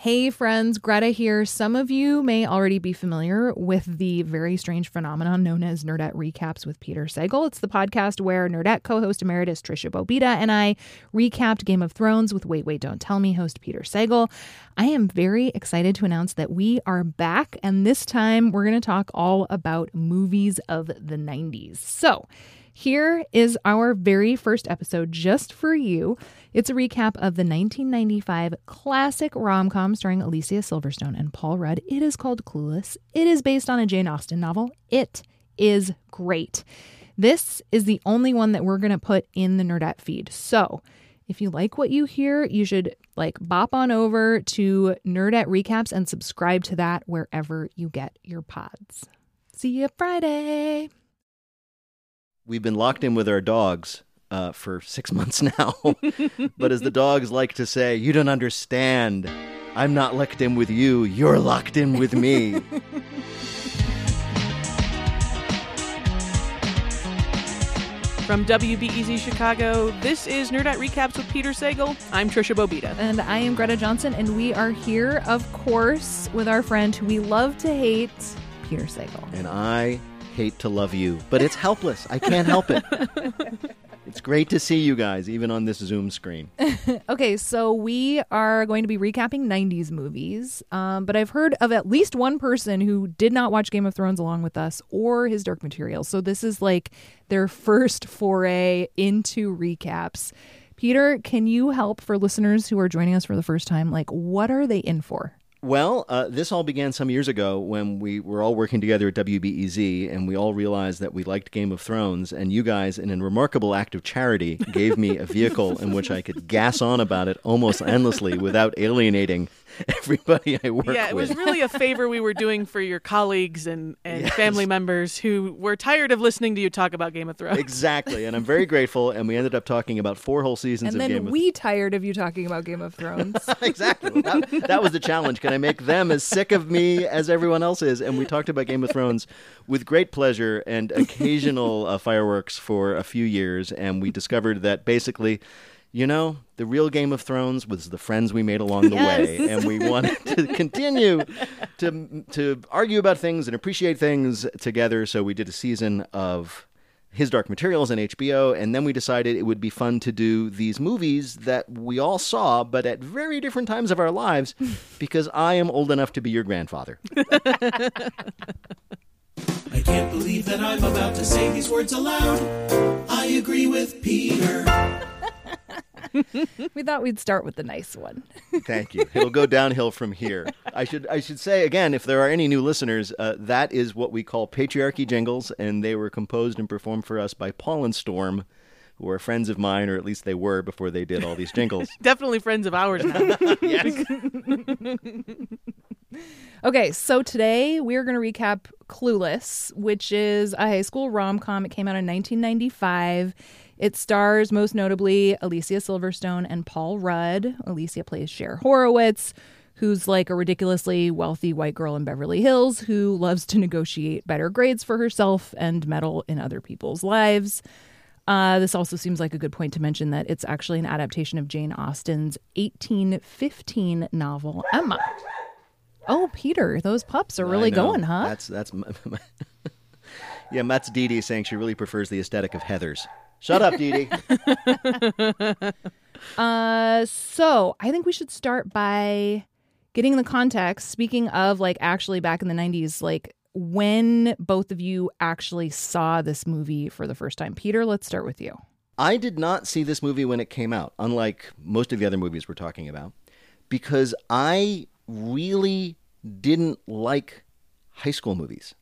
Hey friends, Greta here. Some of you may already be familiar with the very strange phenomenon known as Nerdette Recaps with Peter Sagal. It's the podcast where Nerdette co host emeritus Tricia Bobeda and I recapped Game of Thrones with Wait, Wait, Don't Tell Me host Peter Sagal. I am very excited to announce that we are back, and this time we're going to talk all about movies of the 90s. So, here is our very first episode just for you. It's a recap of the 1995 classic rom com starring Alicia Silverstone and Paul Rudd. It is called Clueless. It is based on a Jane Austen novel. It is great. This is the only one that we're going to put in the Nerdette feed. So, if you like what you hear, you should like bop on over to Nerdette Recaps and subscribe to that wherever you get your pods. See you Friday we've been locked in with our dogs uh, for six months now. but as the dogs like to say, you don't understand. I'm not locked in with you, you're locked in with me. From WBEZ Chicago, this is Nerdette Recaps with Peter Sagal. I'm Tricia Bobeda. And I am Greta Johnson, and we are here, of course, with our friend who we love to hate, Peter Sagal. And I hate to love you, but it's helpless. I can't help it. It's great to see you guys, even on this Zoom screen. okay, so we are going to be recapping 90s movies, um, but I've heard of at least one person who did not watch Game of Thrones along with us or his Dark Materials. So this is like their first foray into recaps. Peter, can you help for listeners who are joining us for the first time? Like, what are they in for? Well, uh, this all began some years ago when we were all working together at WBEZ, and we all realized that we liked Game of Thrones. And you guys, in a remarkable act of charity, gave me a vehicle in which I could gas on about it almost endlessly without alienating everybody I work with. Yeah, it was really a favor we were doing for your colleagues and, and yes. family members who were tired of listening to you talk about Game of Thrones. Exactly, and I'm very grateful. And we ended up talking about four whole seasons and of Game of thrones we tired of you talking about Game of Thrones. exactly. That, that was the challenge. Can I make them as sick of me as everyone else is? And we talked about Game of Thrones with great pleasure and occasional uh, fireworks for a few years. And we discovered that basically you know, the real Game of Thrones was the friends we made along the yes. way, and we wanted to continue to to argue about things and appreciate things together. So we did a season of his Dark Materials on HBO, and then we decided it would be fun to do these movies that we all saw, but at very different times of our lives, because I am old enough to be your grandfather. I can't believe that I'm about to say these words aloud. I agree with Peter. we thought we'd start with the nice one. Thank you. It'll go downhill from here. I should I should say again, if there are any new listeners, uh, that is what we call patriarchy jingles, and they were composed and performed for us by Paul and Storm who are friends of mine, or at least they were before they did all these jingles. Definitely friends of ours now. yes. okay, so today we're going to recap Clueless, which is a high school rom com. It came out in 1995. It stars most notably Alicia Silverstone and Paul Rudd. Alicia plays Cher Horowitz, who's like a ridiculously wealthy white girl in Beverly Hills who loves to negotiate better grades for herself and meddle in other people's lives. Uh, this also seems like a good point to mention that it's actually an adaptation of Jane Austen's 1815 novel Emma. Oh, Peter, those pups are really going, huh? That's that's. yeah, Matt's Dee Dee saying she really prefers the aesthetic of Heather's. Shut up, Dee Dee. uh, so I think we should start by getting the context. Speaking of like actually back in the 90s, like when both of you actually saw this movie for the first time. Peter, let's start with you. I did not see this movie when it came out, unlike most of the other movies we're talking about, because I really didn't like high school movies.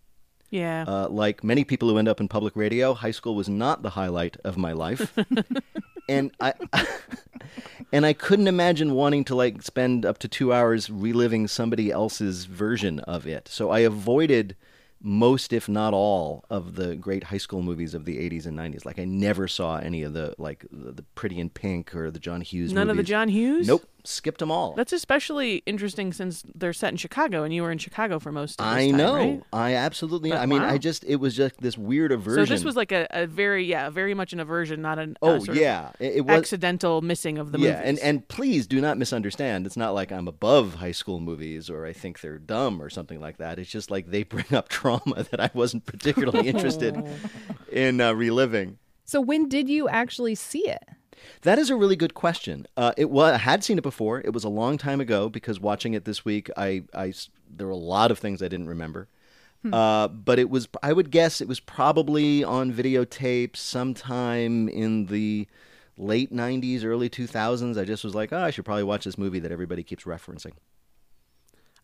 Yeah. Uh, like many people who end up in public radio, high school was not the highlight of my life, and I and I couldn't imagine wanting to like spend up to two hours reliving somebody else's version of it. So I avoided most, if not all, of the great high school movies of the '80s and '90s. Like I never saw any of the like the, the Pretty in Pink or the John Hughes. None of the. John Hughes? Nope, skipped them all. That's especially interesting since they're set in Chicago and you were in Chicago for most of this I time, know. right? I absolutely. But I mean, wow. I just it was just this weird aversion. So this was like a, a very yeah, very much an aversion, not an oh uh, sort yeah, it, it was accidental missing of the yeah, movies. and and please do not misunderstand. It's not like I'm above high school movies or I think they're dumb or something like that. It's just like they bring up trauma that I wasn't particularly interested in uh, reliving. So when did you actually see it? That is a really good question. Uh, it was I had seen it before. It was a long time ago because watching it this week, I, I there were a lot of things I didn't remember. Uh, but it was I would guess it was probably on videotape sometime in the late '90s, early 2000s. I just was like, oh, I should probably watch this movie that everybody keeps referencing.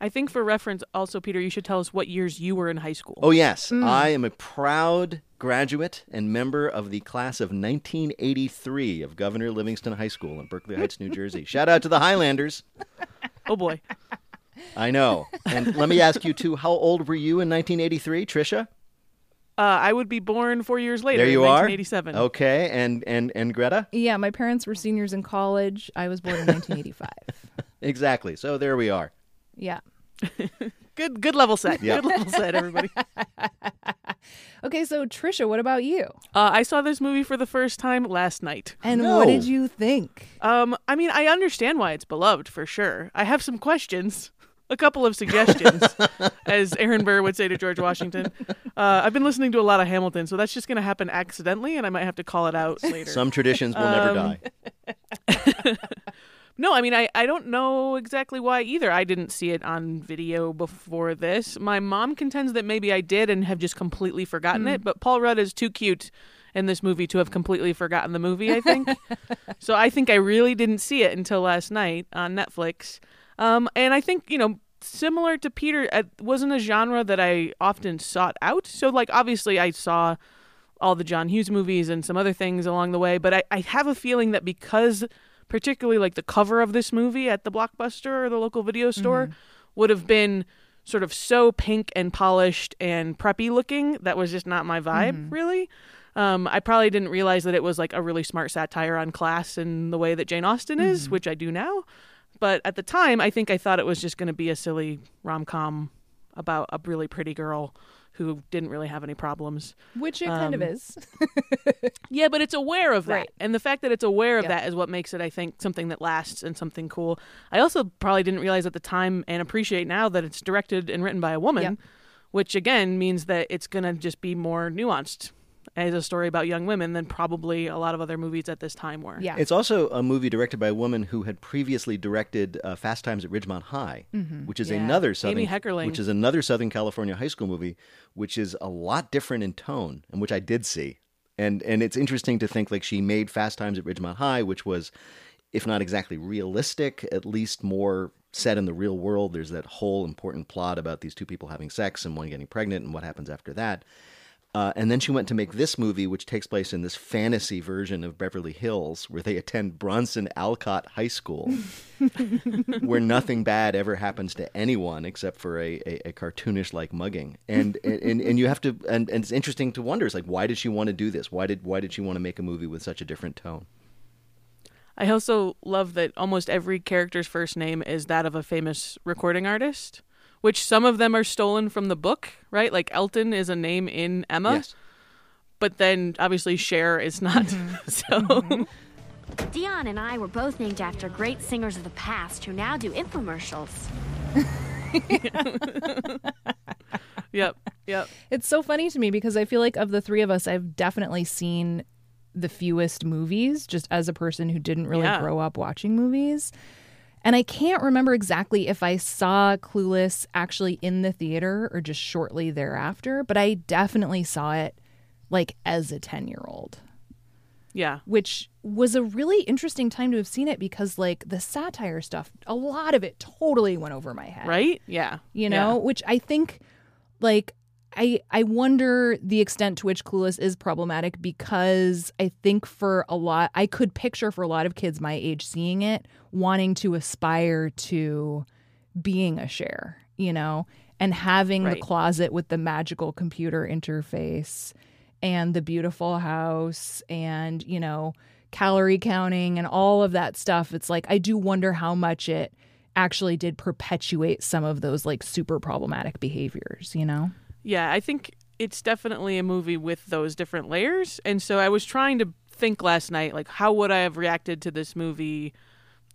I think for reference, also Peter, you should tell us what years you were in high school. Oh yes, I am a proud graduate and member of the class of 1983 of Governor Livingston High School in Berkeley Heights, New Jersey. Shout out to the Highlanders. Oh boy, I know. And let me ask you too, how old were you in 1983, Tricia? uh, I would be born four years later. There you in are. 1987. Okay, and and and Greta? Yeah, my parents were seniors in college. I was born in 1985. Exactly. So there we are. yeah. Good, good level set. Yeah. Good level set, everybody. uh, Okay, so Tricia, what about you? I saw this movie for the first time last night. And No. what did you think? Um, I mean, I understand why it's beloved for sure. I have some questions, a couple of suggestions, as Aaron Burr would say to George Washington. Uh, I've been listening to a lot of Hamilton, so that's just going to happen accidentally, and I might have to call it out later. Some traditions will never die. No, I mean, I, I don't know exactly why either. I didn't see it on video before this. My mom contends that maybe I did and have just completely forgotten it, but Paul Rudd is too cute in this movie to have completely forgotten the movie, I think. so I think I really didn't see it until last night on Netflix. Um, and I think, you know, similar to Peter, it wasn't a genre that I often sought out. So, like, obviously, I saw all the John Hughes movies and some other things along the way. But I, I have a feeling that because, particularly like the cover of this movie at the Blockbuster or the local video mm-hmm. store, would have been sort of so pink and polished and preppy looking, that was just not my vibe, mm-hmm. really. Um, I probably didn't realize that it was like a really smart satire on class and the way that Jane Austen is, mm-hmm. which I do now. But at the time, I think I thought it was just going to be a silly rom com about a really pretty girl who didn't really have any problems. Which it kind of Um, is. Yeah, but it's aware of that. Right. And the fact that it's aware of Yep. that is what makes it, I think, something that lasts and something cool. I also probably didn't realize at the time and appreciate now that it's directed and written by a woman, which again means that it's going to just be more nuanced as a story about young women than probably a lot of other movies at this time were. Yeah. It's also a movie directed by a woman who had previously directed uh, Fast Times at Ridgemont High, which is Yeah. another Southern, Amy Heckerling. which is another Southern California high school movie, which is a lot different in tone, and which I did see. And and it's interesting to think like she made Fast Times at Ridgemont High, which was, if not exactly realistic, at least more set in the real world. There's that whole important plot about these two people having sex and one getting pregnant and what happens after that. Uh, and then she went to make this movie, which takes place in this fantasy version of Beverly Hills, where they attend Bronson Alcott High School, where nothing bad ever happens to anyone except for a, a, a cartoonish like mugging. And, and and you have to, and, and it's interesting to wonder, is like, why did she want to do this? Why did why did she want to make a movie with such a different tone? I also love that almost every character's first name is that of a famous recording artist, which some of them are stolen from the book, right? Like Elton is a name in Emma, Yes. but then obviously Cher is not. Mm-hmm. so Dionne and I were both named after great singers of the past who now do infomercials. yep, yep. It's so funny to me because I feel like of the three of us, I've definitely seen the fewest movies just as a person who didn't really Yeah. grow up watching movies. And I can't remember exactly if I saw Clueless actually in the theater or just shortly thereafter, but I definitely saw it like as a 10 year old, Yeah. which was a really interesting time to have seen it because, like, the satire stuff, a lot of it totally went over my head Right? Yeah. you know, which I think like I I wonder the extent to which Clueless is problematic because I think for a lot I could picture for a lot of kids my age seeing it wanting to aspire to being a Cher, you know, and having Right. the closet with the magical computer interface and the beautiful house and, you know, calorie counting and all of that stuff. It's like I do wonder how much it actually did perpetuate some of those like super problematic behaviors, you know? Yeah, I think it's definitely a movie with those different layers. And so I was trying to think last night, like, how would I have reacted to this movie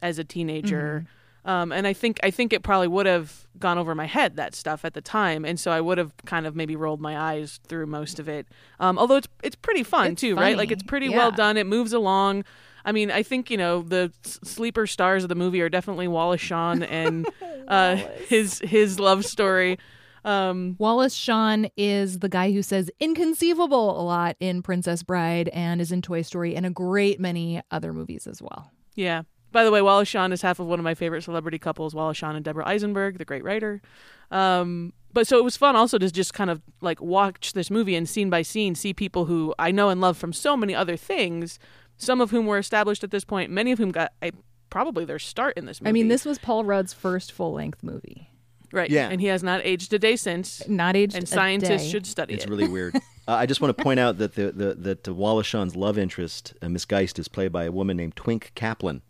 as a teenager? Um, and I think I think it probably would have gone over my head that stuff at the time, and so I would have kind of maybe rolled my eyes through most of it. Um, although it's it's pretty fun It's too, right? Like it's pretty yeah. well done. It moves along. I mean, I think you know the sleeper stars of the movie are definitely Wallace Shawn and uh, his his love story. Um, Wallace Shawn is the guy who says inconceivable a lot in Princess Bride and is in Toy Story and a great many other movies as well. Yeah. By the way, Wallace Shawn is half of one of my favorite celebrity couples, Wallace Shawn and Deborah Eisenberg, the great writer. Um, but so it was fun also to just kind of like watch this movie and scene by scene see people who I know and love from so many other things, some of whom were established at this point, many of whom got I, probably their start in this movie. I mean, this was Paul Rudd's first full length movie. Right, Yeah. and he has not aged a day since, Not aged a day. and a scientists day. should study It's it. It's really weird. uh, I just want to point out that the, the that Wallace Shawn's love interest, uh, Miss Geist, is played by a woman named Twink Kaplan.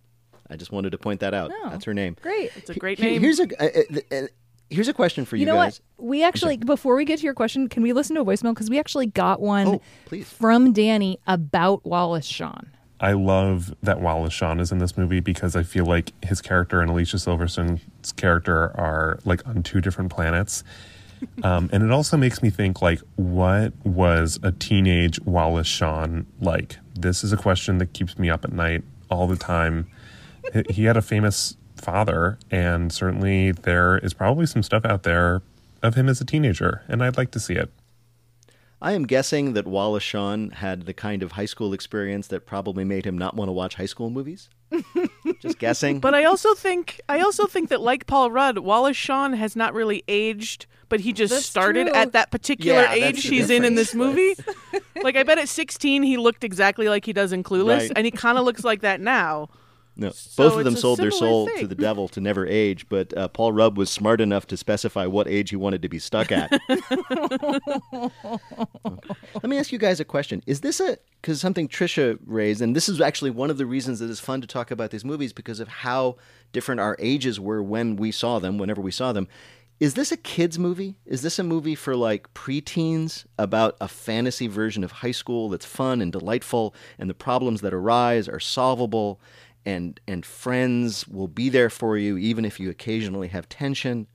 I just wanted to point that out. Oh, That's her name. Great. it's a great name. Here's a uh, uh, uh, here's a question for you, You know guys. what? We actually, before we get to your question, can we listen to a voicemail? Because we actually got one Oh, from Danny about Wallace Shawn. I love that Wallace Shawn is in this movie because I feel like his character and Alicia Silverstone's character are like on two different planets. Um, and it also makes me think like, what was a teenage Wallace Shawn like? This is a question that keeps me up at night all the time. He- he had a famous father, and certainly there is probably some stuff out there of him as a teenager, and I'd like to see it. I am guessing that Wallace Shawn had the kind of high school experience that probably made him not want to watch high school movies. just guessing. But I also think I also think that like Paul Rudd, Wallace Shawn has not really aged, but he just That's started true. at that particular Yeah, age the he's in in this movie. like I bet at 16 he looked exactly like he does in Clueless, Right. and he kind of looks like that now. No, So both of them sold their soul thing. to the devil to never age, but uh, Paul Rudd was smart enough to specify what age he wanted to be stuck at. Let me ask you guys a question. Is this a because something Tricia raised, and this is actually one of the reasons that it's fun to talk about these movies because of how different our ages were when we saw them, whenever we saw them. Is this a kids movie? Is this a movie for like preteens about a fantasy version of high school that's fun and delightful, and the problems that arise are solvable, and and friends will be there for you even if you occasionally have tension?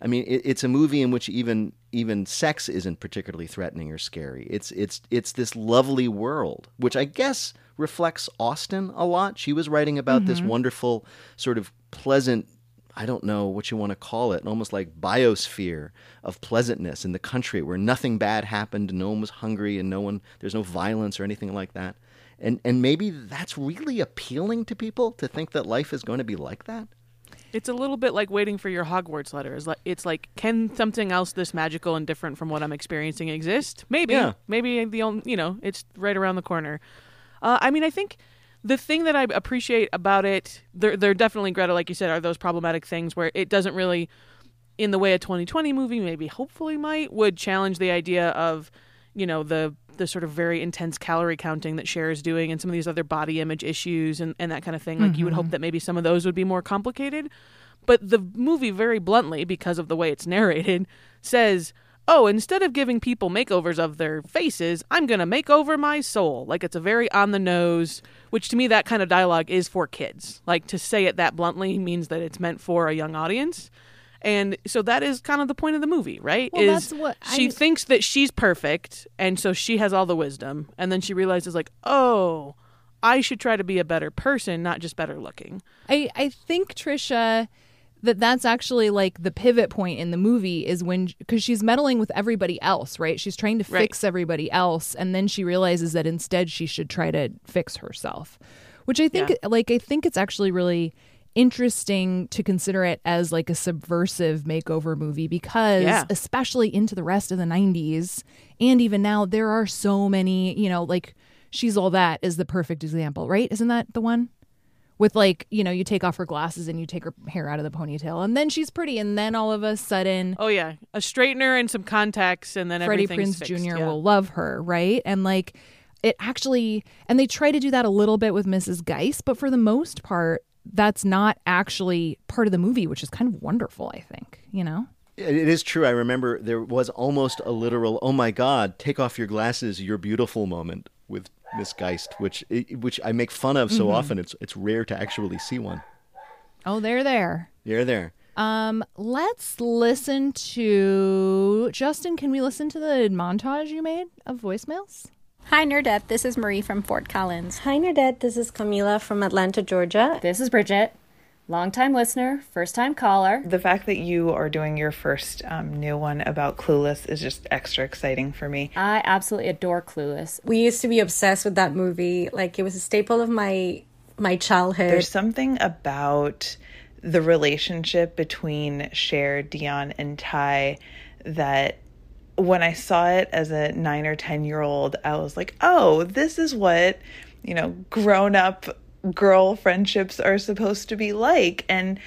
I mean, it, it's a movie in which even even sex isn't particularly threatening or scary. It's it's it's this lovely world, which I guess reflects Austen a lot. She was writing about this mm-hmm. wonderful sort of pleasant. I don't know what you want to call it, almost like biosphere of pleasantness in the country where nothing bad happened, no one was hungry, and no one there's no violence or anything like that. And and maybe that's really appealing to people to think that life is going to be like that. It's a little bit like waiting for your Hogwarts letter. It's like, it's like can something else this magical and different from what I'm experiencing exist? Maybe. Yeah. Maybe the only, you know, it's right around the corner. Uh, I mean, I think the thing that I appreciate about it, there, there definitely, Greta, like you said, are those problematic things where it doesn't really, in the way a 2020 movie maybe hopefully might, would challenge the idea of, you know, the the sort of very intense calorie counting that Cher is doing and some of these other body image issues and, and that kind of thing. Like you would hope mm-hmm. that maybe some of those would be more complicated. But the movie very bluntly, because of the way it's narrated, says, Oh, instead of giving people makeovers of their faces, I'm going to make over my soul. Like it's a very on the nose, which to me, that kind of dialogue is for kids. Like to say it that bluntly means that it's meant for a young audience. And so that is kind of the point of the movie, right? Well, is that's what she I- thinks that she's perfect, and so she has all the wisdom, and then she realizes, like, oh, I should try to be a better person, not just better looking. I, I think Tricia that that's actually like the pivot point in the movie is when because she's meddling with everybody else, right? She's trying to Right. fix everybody else, and then she realizes that instead she should try to fix herself, which I think Yeah. like I think it's actually really interesting to consider it as like a subversive makeover movie because Yeah. especially into the rest of the 90s and even now there are so many, you know, like she's all that is the perfect example, right? Isn't that the one? With like, you know, you take off her glasses and you take her hair out of the ponytail and then she's pretty and then all of a sudden Oh yeah, a straightener and some contacts, and then Freddie Prinze fixed, Jr. yeah. will love her, right? And like it actually and they try to do that a little bit with Mrs. Geist, but for the most part that's not actually part of the movie, which is kind of wonderful, I think, you know? It is true. I remember there was almost a literal "Oh my God, take off your glasses, you're beautiful" moment with Miss Geist, which which I make fun of so often. It's it's rare to actually see one. Oh, they're there. You're there. Um, let's listen to Justin. Can we listen to the montage you made of voicemails? Hi, Nerdette. This is Marie from Fort Collins. Hi, Nerdette. This is Camila from Atlanta, Georgia. This is Bridget, longtime listener, first time caller. The fact that you are doing your first um, new one about Clueless is just extra exciting for me. I absolutely adore Clueless. We used to be obsessed with that movie. Like it was a staple of my my childhood. There's something about the relationship between Cher, Dionne, and Tai that when I saw it as a nine or 10 year old, I was like, oh, this is what, you know, grown up girl friendships are supposed to be like. And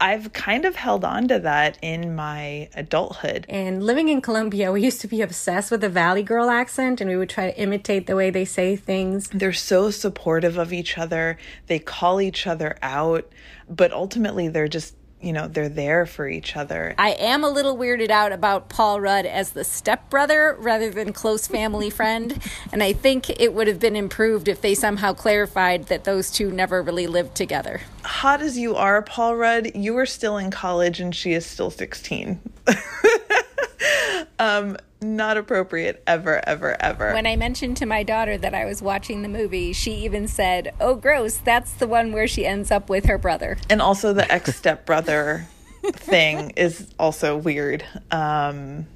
I've kind of held on to that in my adulthood. And living in Colombia, we used to be obsessed with the Valley Girl accent and we would try to imitate the way they say things. They're so supportive of each other. They call each other out, but ultimately they're just, you know, they're there for each other. I am a little weirded out about Paul Rudd as the stepbrother rather than close family friend, and I think it would have been improved if they somehow clarified that those two never really lived together. Hot as you are, Paul Rudd, you are still in college and she is still 16. um, not appropriate ever, ever, ever. When I mentioned to my daughter that I was watching the movie, she even said, Oh, gross, that's the one where she ends up with her brother. and also the ex stepbrother thing is also weird. Um,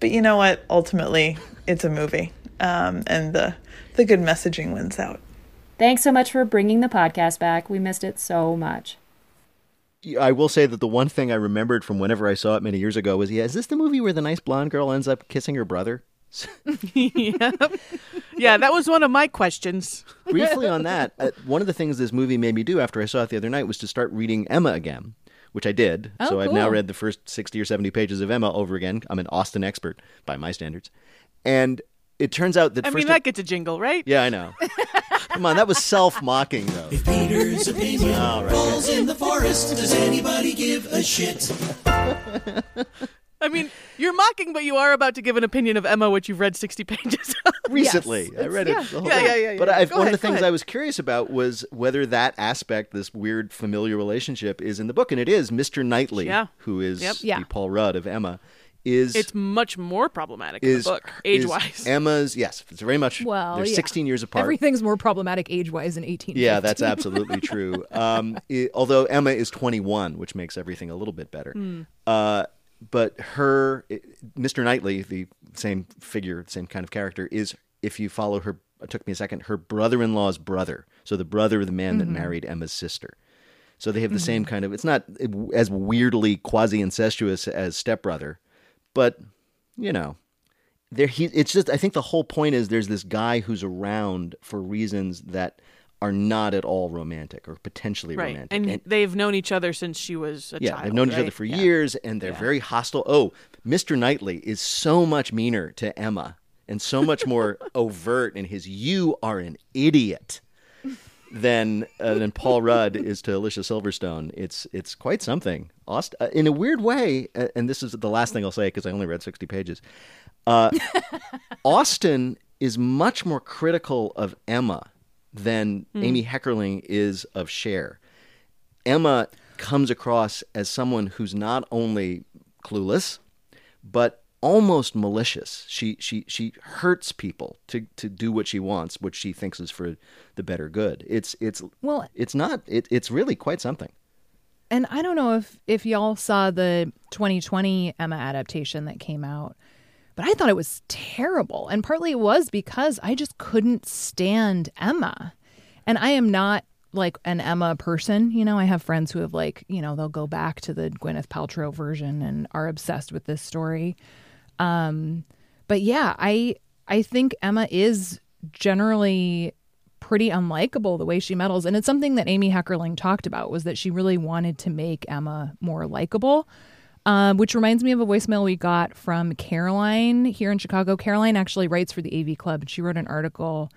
but you know what? Ultimately, it's a movie, um, and the the good messaging wins out. Thanks so much for bringing the podcast back. We missed it so much. I will say that the one thing I remembered from whenever I saw it many years ago was, yeah, is this the movie where the nice blonde girl ends up kissing her brother? yeah. yeah, that was one of my questions. Briefly on that, uh, one of the things this movie made me do after I saw it the other night was to start reading Emma again, which I did. Oh, so I've now read the first 60 or 70 pages of Emma over again. I'm an Austen expert by my standards. And it turns out that I mean, that gets a jingle, right? Yeah, I know. Come on, that was self-mocking though. If Peter's opinion All right. falls in the forest, does anybody give a shit? I mean, you're mocking, but you are about to give an opinion of Emma, which you've read 60 pages of. recently. I read yeah. it. the whole Yeah, thing. yeah, yeah, yeah. But I've, Go one ahead, of the go things ahead. I was curious about was whether that aspect, this weird familiar relationship, is in the book, and it is. Mr. Knightley, Yeah. who is Yep. the Yeah. Paul Rudd of Emma, is It's much more problematic in the book, age wise. Emma's yes, it's very much. Well, they're yeah. 16 years apart. Everything's more problematic age wise in 18. Yeah, that's absolutely true. Um, i- although Emma is 21, which makes everything a little bit better. Hmm. Uh, but her, i- Mr. Knightley, the same figure, same kind of character, is if you follow her. It took me a second. Her brother-in-law's brother, so the brother of the man Mm-hmm. that married Emma's sister. So they have the same kind of. It's not as weirdly quasi-incestuous as stepbrother, but you know, there he it's just I think the whole point is there's this guy who's around for reasons that are not at all romantic or potentially right. romantic. And, they've known each other since she was a yeah, child. Yeah, they've known each other for Yeah. years and they're very hostile. Oh, Mr. Knightley is so much meaner to Emma and so much more overt in his you are an idiot than uh, than Paul Rudd is to Alicia Silverstone. It's it's quite something. Aust- uh, in a weird way, uh, and this is the last thing I'll say because I only read 60 pages. Uh, Austen is much more critical of Emma than Amy Heckerling is of Cher. Emma comes across as someone who's not only clueless, but almost malicious. She she she hurts people to to do what she wants, which she thinks is for the better good. It's it's Well- it's not. It, it's really quite something. And I don't know if if y'all saw the 2020 Emma adaptation that came out, but I thought it was terrible. And partly it was because I just couldn't stand Emma. And I am not like an Emma person. You know, I have friends who have like, you know, they'll go back to the Gwyneth Paltrow version and are obsessed with this story. Um, but yeah, I I think Emma is generally pretty unlikable the way she meddles, and it's something that Amy Heckerling talked about was that she really wanted to make Emma more likable. Um, which reminds me of a voicemail we got from Caroline here in Chicago. Caroline actually writes for the AV Club, and she wrote an article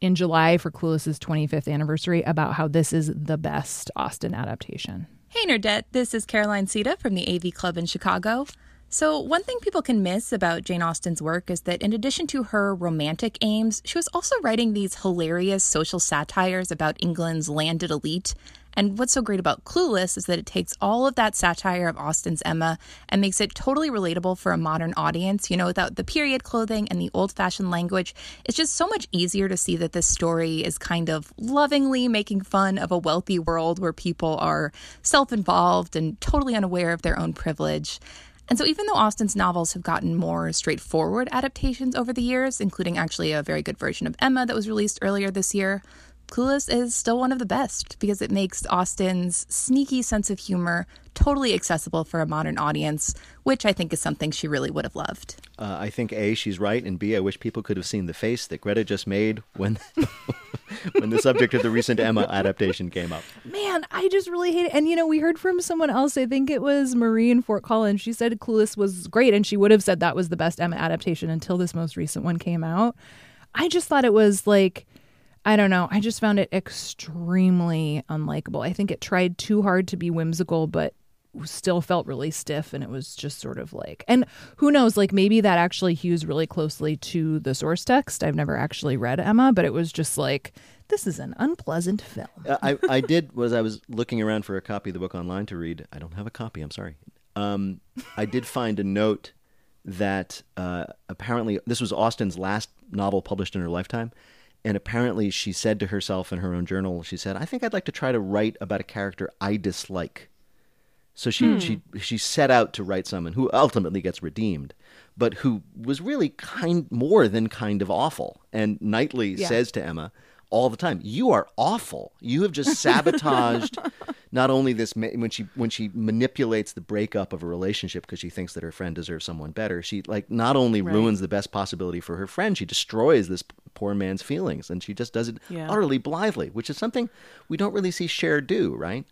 in July for Clueless's 25th anniversary about how this is the best Austen adaptation. Hey, Nerdette. This is Caroline Siede from the AV Club in Chicago. So, one thing people can miss about Jane Austen's work is that in addition to her romantic aims, she was also writing these hilarious social satires about England's landed elite. And what's so great about Clueless is that it takes all of that satire of Austen's Emma and makes it totally relatable for a modern audience, you know, without the period clothing and the old fashioned language. It's just so much easier to see that this story is kind of lovingly making fun of a wealthy world where people are self involved and totally unaware of their own privilege. And so, even though Austen's novels have gotten more straightforward adaptations over the years, including actually a very good version of Emma that was released earlier this year, Clueless is still one of the best because it makes Austen's sneaky sense of humor totally accessible for a modern audience, which I think is something she really would have loved. Uh, I think A, she's right, and B, I wish people could have seen the face that Greta just made when when the subject of the recent Emma adaptation came up. Man, I just really hate it. And you know, we heard from someone else. I think it was Marie in Fort Collins. She said Clueless was great, and she would have said that was the best Emma adaptation until this most recent one came out. I just thought it was like. I don't know. I just found it extremely unlikable. I think it tried too hard to be whimsical, but still felt really stiff and it was just sort of like and who knows like maybe that actually hews really closely to the source text i've never actually read emma but it was just like this is an unpleasant film I, I did was I was looking around for a copy of the book online to read. I don't have a copy. I'm sorry. Um, I did find a note that uh, apparently this was Austen's last novel published in her lifetime, and apparently she said to herself in her own journal, she said, "I think I'd like to try to write about a character I dislike." So she Hmm. she she set out to write someone who ultimately gets redeemed, but who was really kind more than kind of awful. And Knightley Yeah. says to Emma all the time, "You are awful. You have just sabotaged not only this ma- when she when she manipulates the breakup of a relationship because she thinks that her friend deserves someone better. She like not only Right. ruins the best possibility for her friend, she destroys this poor man's feelings, and she just does it Yeah. utterly blithely, which is something we don't really see Cher do, right?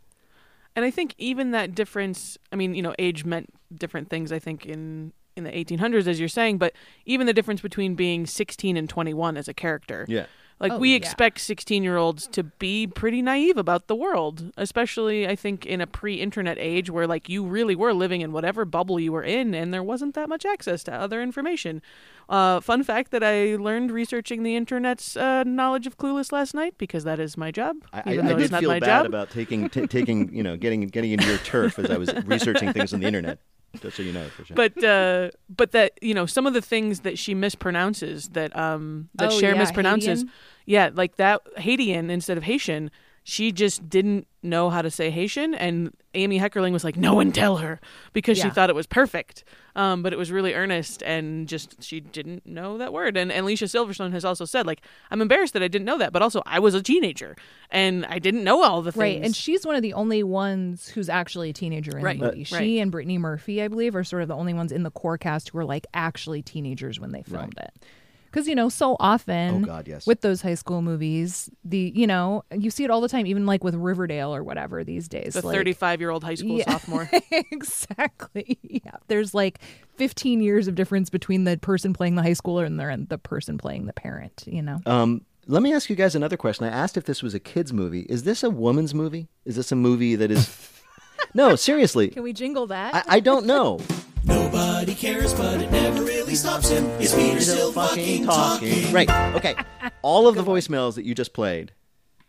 And I think even that difference, I mean, you know, age meant different things, I think, in in the 1800s, as you're saying, but even the difference between being 16 and 21 as a character. Yeah. Like, Oh, we yeah. expect 16 year olds to be pretty naive about the world, especially, I think, in a pre internet age where, like, you really were living in whatever bubble you were in and there wasn't that much access to other information. Uh, fun fact that I learned researching the internet's uh, knowledge of Clueless last night because that is my job. I, I, even I though did it's not feel my bad job. about taking t- taking you know getting getting into your turf as I was researching things on the internet. Just so you know, for sure. but uh but that you know some of the things that she mispronounces that um that Oh, Cher yeah, mispronounces Haitian? yeah like that Haitian instead of Haitian she just didn't know how to say Haitian and Amy Heckerling was like no one tell her because she thought it was perfect. Um but it was really earnest and just she didn't know that word. And, and Alicia Silverstone has also said like I'm embarrassed that I didn't know that but also I was a teenager and I didn't know all the things Right, and she's one of the only ones who's actually a teenager in Right, the movie. She right. and Brittany Murphy, I believe, are sort of the only ones in the core cast who are like actually teenagers when they filmed it. Because you know, so often, Oh, God, yes. with those high school movies, the you know you see it all the time, even like with Riverdale or whatever these days. the like- 35 year old high school Yeah. sophomore exactly. Yeah, there's like 15 years of difference between the person playing the high schooler and the, and the person playing the parent. You know. Um, let me ask you guys another question. I asked if this was a kids movie. Is this a woman's movie? Is this a movie that is? no, seriously. Can we jingle that? I, I don't know. Nobody cares, but it never really stops him. Is Peter still fucking talking? Right. Okay. All of the voicemails that you just played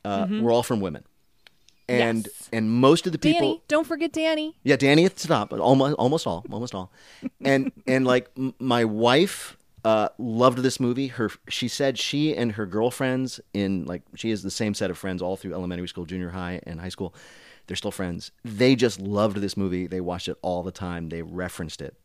uh, Mhm. were all from women, and and most of the people. Danny, don't forget Danny. Yeah, Danny at the top, but almost almost all, almost all, and and like m- my wife uh, loved this movie. Her she said she and her girlfriends in like she has the same set of friends all through elementary school, junior high, and high school. They're still friends. They just loved this movie. They watched it all the time. They referenced it,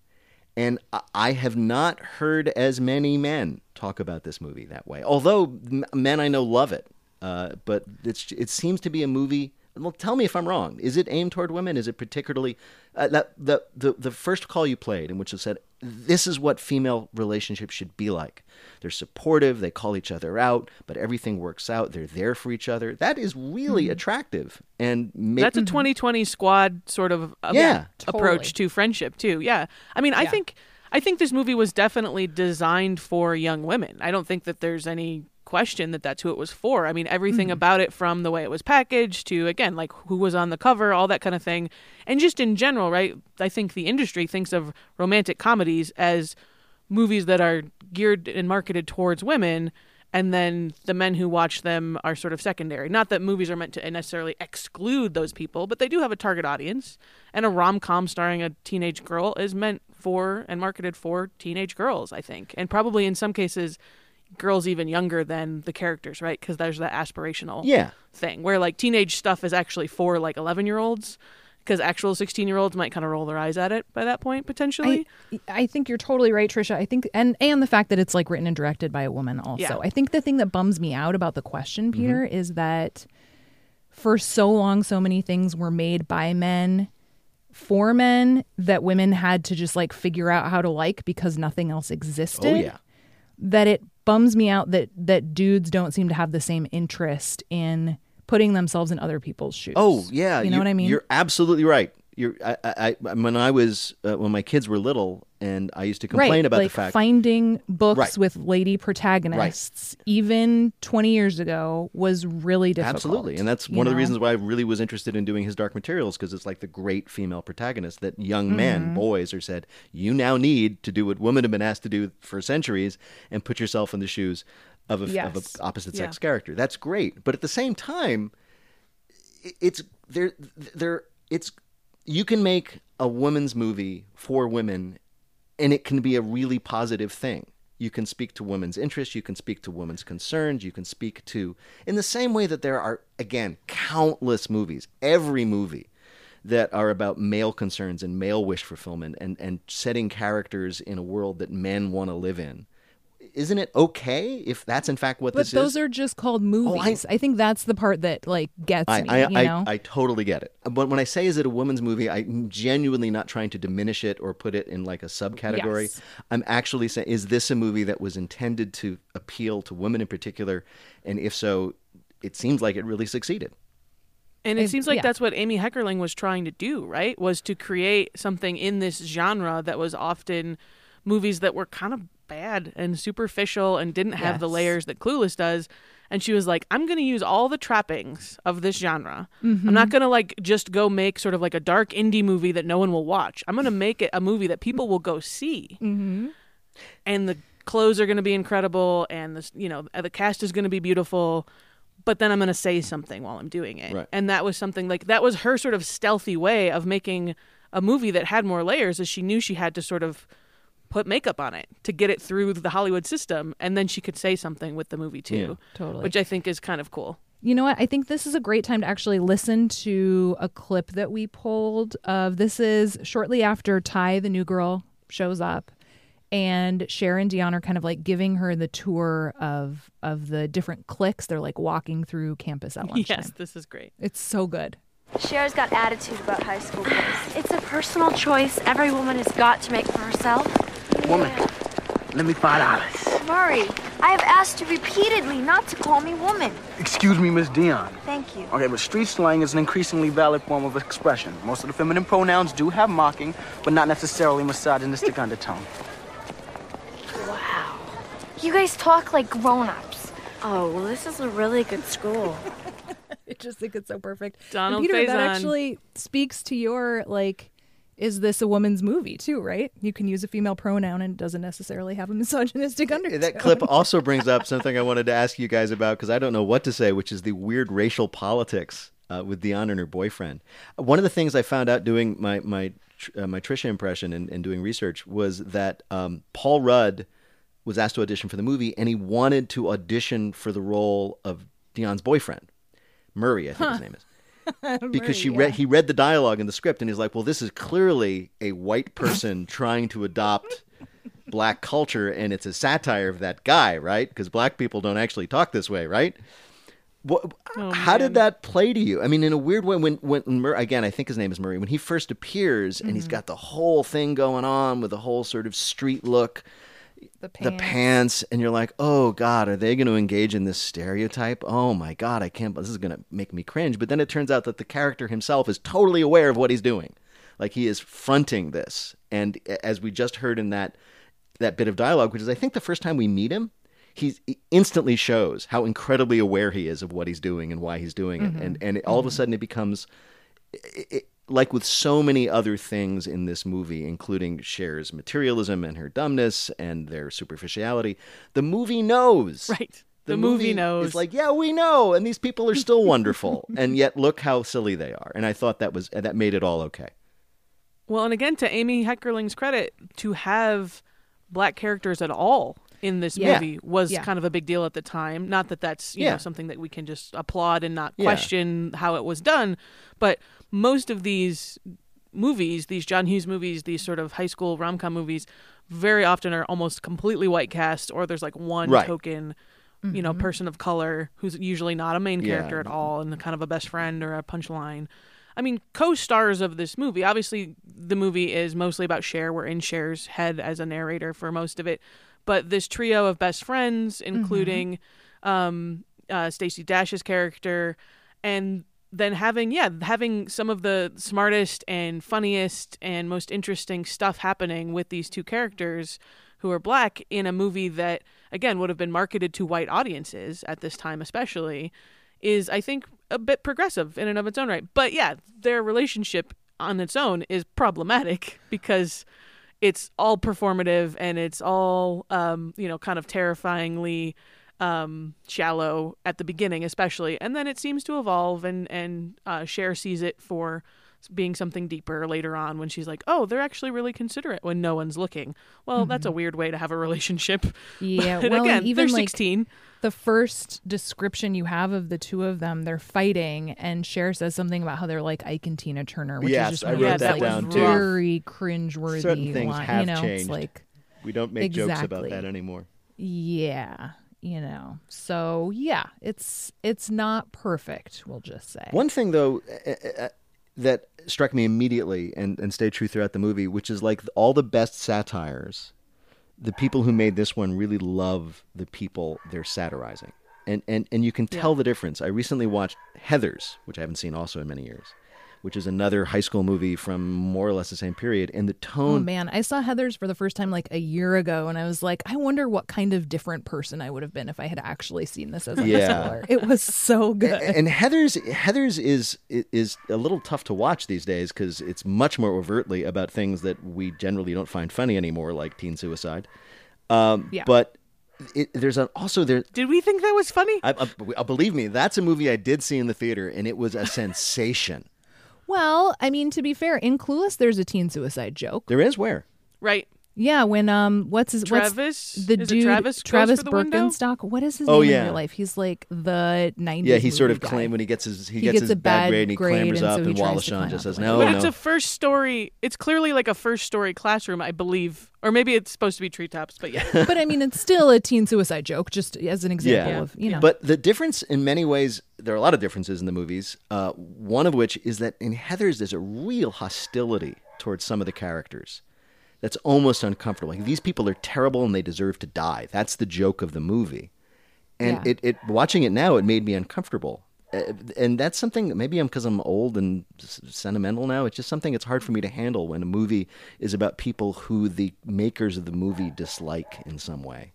and I- have not heard as many men talk about this movie that way. Although men I know love it. Uh, but it seems to be a movie. Well, tell me if I'm wrong. Is it aimed toward women? Is it particularly uh, that the, the the first call you played in which it said this is what female relationships should be like? They're supportive. They call each other out, but everything works out. They're there for each other. That is really Mhm. attractive. And make, That's a 2020 squad sort of Yeah. approach to friendship too. Yeah. I mean, I Yeah. think I think this movie was definitely designed for young women. I don't think that there's any question that that's who it was for. I mean, everything Mhm. about it from the way it was packaged to again like who was on the cover, all that kind of thing. And just in general, right? I think the industry thinks of romantic comedies as movies that are geared and marketed towards women and then the men who watch them are sort of secondary. Not that movies are meant to necessarily exclude those people, but they do have a target audience. And a rom com starring a teenage girl is meant for and marketed for teenage girls, I think. And probably in some cases, girls even younger than the characters, right? Because there's that aspirational Yeah. thing where like teenage stuff is actually for like 11 year olds. Because actual 16 year olds might kind of roll their eyes at it by that point, potentially. I, I think you're totally right, Tricia. I think, and and the fact that it's like written and directed by a woman also. Yeah. I think the thing that bums me out about the question, Mm-hmm. Peter, is that for so long, so many things were made by men for men that women had to just like figure out how to like because nothing else existed. Oh, yeah. That it bums me out that that dudes don't seem to have the same interest in putting themselves in other people's shoes. Oh yeah, you know what I mean. You're absolutely right. You're I, I, I when I was uh, when my kids were little, and I used to complain right. about like the fact finding books Right. with lady protagonists even 20 years ago was really difficult. Absolutely, and that's one of the reasons why I really was interested in doing his Dark Materials because it's like the great female protagonist that young men, Mhm. boys, are said you now need to do what women have been asked to do for centuries and put yourself in the shoes of a, of a opposite Yeah. sex character. That's great, but at the same time, it's there. There, it's you can make a woman's movie for women and it can be a really positive thing. You can speak to women's interests, you can speak to women's concerns, you can speak to, in the same way that there are, again, countless movies, every movie that are about male concerns and male wish fulfillment and, and setting characters in a world that men want to live in. Isn't it okay if that's in fact what But this those is? are just called oh, movies. I, think that's the part that like gets I, me. I, you I, know, I totally get it. But when I say is it a woman's movie, I'm genuinely not trying to diminish it or put it in like a subcategory. Yes. I'm actually saying, is this a movie that was intended to appeal to women in particular? And if so, it seems like it really succeeded. And it I- seems like yeah. that's what Amy Heckerling was trying to do, right? Was to create something in this genre that was often movies that were kind of bad and superficial and didn't have the layers that Clueless does. And she was like, I'm going to use all the trappings of this genre. I'm Mhm. not going to like just go make sort of like a dark indie movie that no one will watch. I'm going to make it a movie that people will go see mm-hmm. and the clothes are going to be incredible and the you know the cast is going to be beautiful but then i'm going to say something while i'm doing it Right. and that was something like that was her sort of stealthy way of making a movie that had more layers as she knew she had to sort of put makeup on it to get it through the hollywood system and then she could say something with the movie too Yeah, totally. which i think is kind of cool You know what? I think this is a great time to actually listen to a clip that we pulled of this is shortly after Tai, the new girl, shows up and Sharon and Dionne are kind of like giving her the tour of of the different cliques. They're like walking through campus at lunchtime. yes this is great It's so good. Sharon's got attitude about high school boys. It's a personal choice every woman has got to make for herself. Woman, let me five dollars. Murray, I have asked you repeatedly not to call me woman. Excuse me, Miss Dionne. Thank you. Okay, but street slang is an increasingly valid form of expression. Most of the feminine pronouns do have mocking, but not necessarily misogynistic undertone. Wow. You guys talk like grown-ups. Oh, well, this is a really good school. I just think it's so perfect. And Donald Peter, that actually speaks to your like is this a woman's movie too, right? You can use a female pronoun and it doesn't necessarily have a misogynistic undertone. That clip also brings up something I wanted to ask you guys about because I don't know what to say, which is the weird racial politics uh, with Dionne and her boyfriend. One of the things I found out doing my my uh, my Tricia impression and, and doing research was that um, Paul Rudd was asked to audition for the movie, and he wanted to audition for the role of Dionne's boyfriend, Murray, I think his name is because she read he read the dialogue in the script and he's like, well, this is clearly a white person trying to adopt black culture, and it's a satire of that guy, right? Because black people don't actually talk this way, right? What, Oh, how did that play to you? I mean, in a weird way, when when again, I think his name is Murray. When he first appears, and he's mm-hmm. got the whole thing going on with the whole sort of street look, the the pants, and you're like, oh god, are they going to engage in this stereotype? Oh my god, I can't. This is going to make me cringe. But then it turns out that the character himself is totally aware of what he's doing, like he is fronting this. And as we just heard in that that bit of dialogue, which is I think the first time we meet him, he instantly shows how incredibly aware he is of what he's doing and why he's doing it. Mhm. And and all of a sudden it becomes it, it- like with so many other things in this movie, including Cher's materialism and her dumbness and their superficiality, the movie knows. Right. The movie knows. It's like, yeah, we know, and these people are still wonderful, and yet look how silly they are. And I thought that was that made it all okay. Well, and again, to Amy Heckerling's credit, to have black characters at all in this Yeah. movie was Yeah. kind of a big deal at the time. Not that that's you Yeah. know something that we can just applaud and not Yeah. question how it was done, but most of these movies, these John Hughes movies, these sort of high school rom com movies, very often are almost completely white cast, or there's like one Right. token. You know, person of color who's usually not a main Yeah. character at all, and kind of a best friend or a punchline. I mean, co-stars of this movie. Obviously, the movie is mostly about Cher. We're in Cher's head as a narrator for most of it, but this trio of best friends, including um, uh, Stacey Dash's character, and then having yeah, having some of the smartest and funniest and most interesting stuff happening with these two characters who are black in a movie that again would have been marketed to white audiences at this time, especially is I think a bit progressive in and of its own right. But yeah, their relationship on its own is problematic because it's all performative and it's all um, you know, kind of terrifyingly um, shallow at the beginning, especially, and then it seems to evolve and and uh, Cher sees it for being something deeper later on when she's like, "Oh, they're actually really considerate when no one's looking." Well, that's a weird way to have a relationship. Yeah, But well, again, even they're like 16. the first description you have of the two of them, they're fighting, and Cher says something about how they're like Ike and Tina Turner, which Yes, is just I one wrote of those, that like, down, too. very cringeworthy. Certain things line- have you know, changed. It's like We don't make jokes about that anymore. yeah, you know. So yeah, it's it's not perfect. We'll just say One thing, though, uh, uh, that struck me immediately and, and stayed true throughout the movie, which is like all the best satires, the people who made this one really love the people they're satirizing. And, and, and you can tell the difference. I recently watched Heathers, which I haven't seen also in many years, which is another high school movie from more or less the same period. And the tone. Oh man, I saw Heather's for the first time like a year ago, and I was like, I wonder what kind of different person I would have been if I had actually seen this as a Yeah. high schooler. It was so good. and Heather's Heather's is is a little tough to watch these days because it's much more overtly about things that we generally don't find funny anymore, like teen suicide. Um, Yeah. But it, there's an, also there. Did we think that was funny? I, I, I- believe me, that's a movie I did see in the theater, and it was a sensation. Well, I mean, to be fair, in Clueless, there's a teen suicide joke. There is where Right. Yeah, when um, what's his what's Travis? the Is it dude Travis goes Travis for the window? Birkenstock? What is his Oh, name yeah. in real life? He's like the '90s. yeah, he sort of movie guy. claimed when he gets his he, He gets, gets his a bad bad grade and he grade, clambers and up, so he and tries Wallace Shawn just up says the no, but no. it's a first story. It's clearly like a first story classroom, I believe, or maybe it's supposed to be treetops. But yeah, but I mean, it's still a teen suicide joke, just as an example of you know. But the difference, in many ways, there are a lot of differences in the movies. Uh, one of which is that in Heather's, there's a real hostility towards some of the characters that's almost uncomfortable. Like, these people are terrible and they deserve to die. That's the joke of the movie. And Yeah. it, it watching it now, it made me uncomfortable. Uh, And that's something maybe I'm because I'm old and sentimental now. It's just something it's hard for me to handle when a movie is about people who the makers of the movie dislike in some way.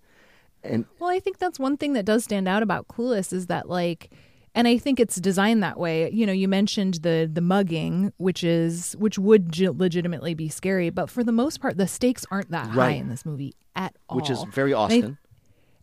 And Well, I think that's one thing that does stand out about Clueless is that like and I think it's designed that way. You know, you mentioned the the mugging, which is which would legitimately be scary, but for the most part the stakes aren't that high in this movie at all. which is very And I- Austen.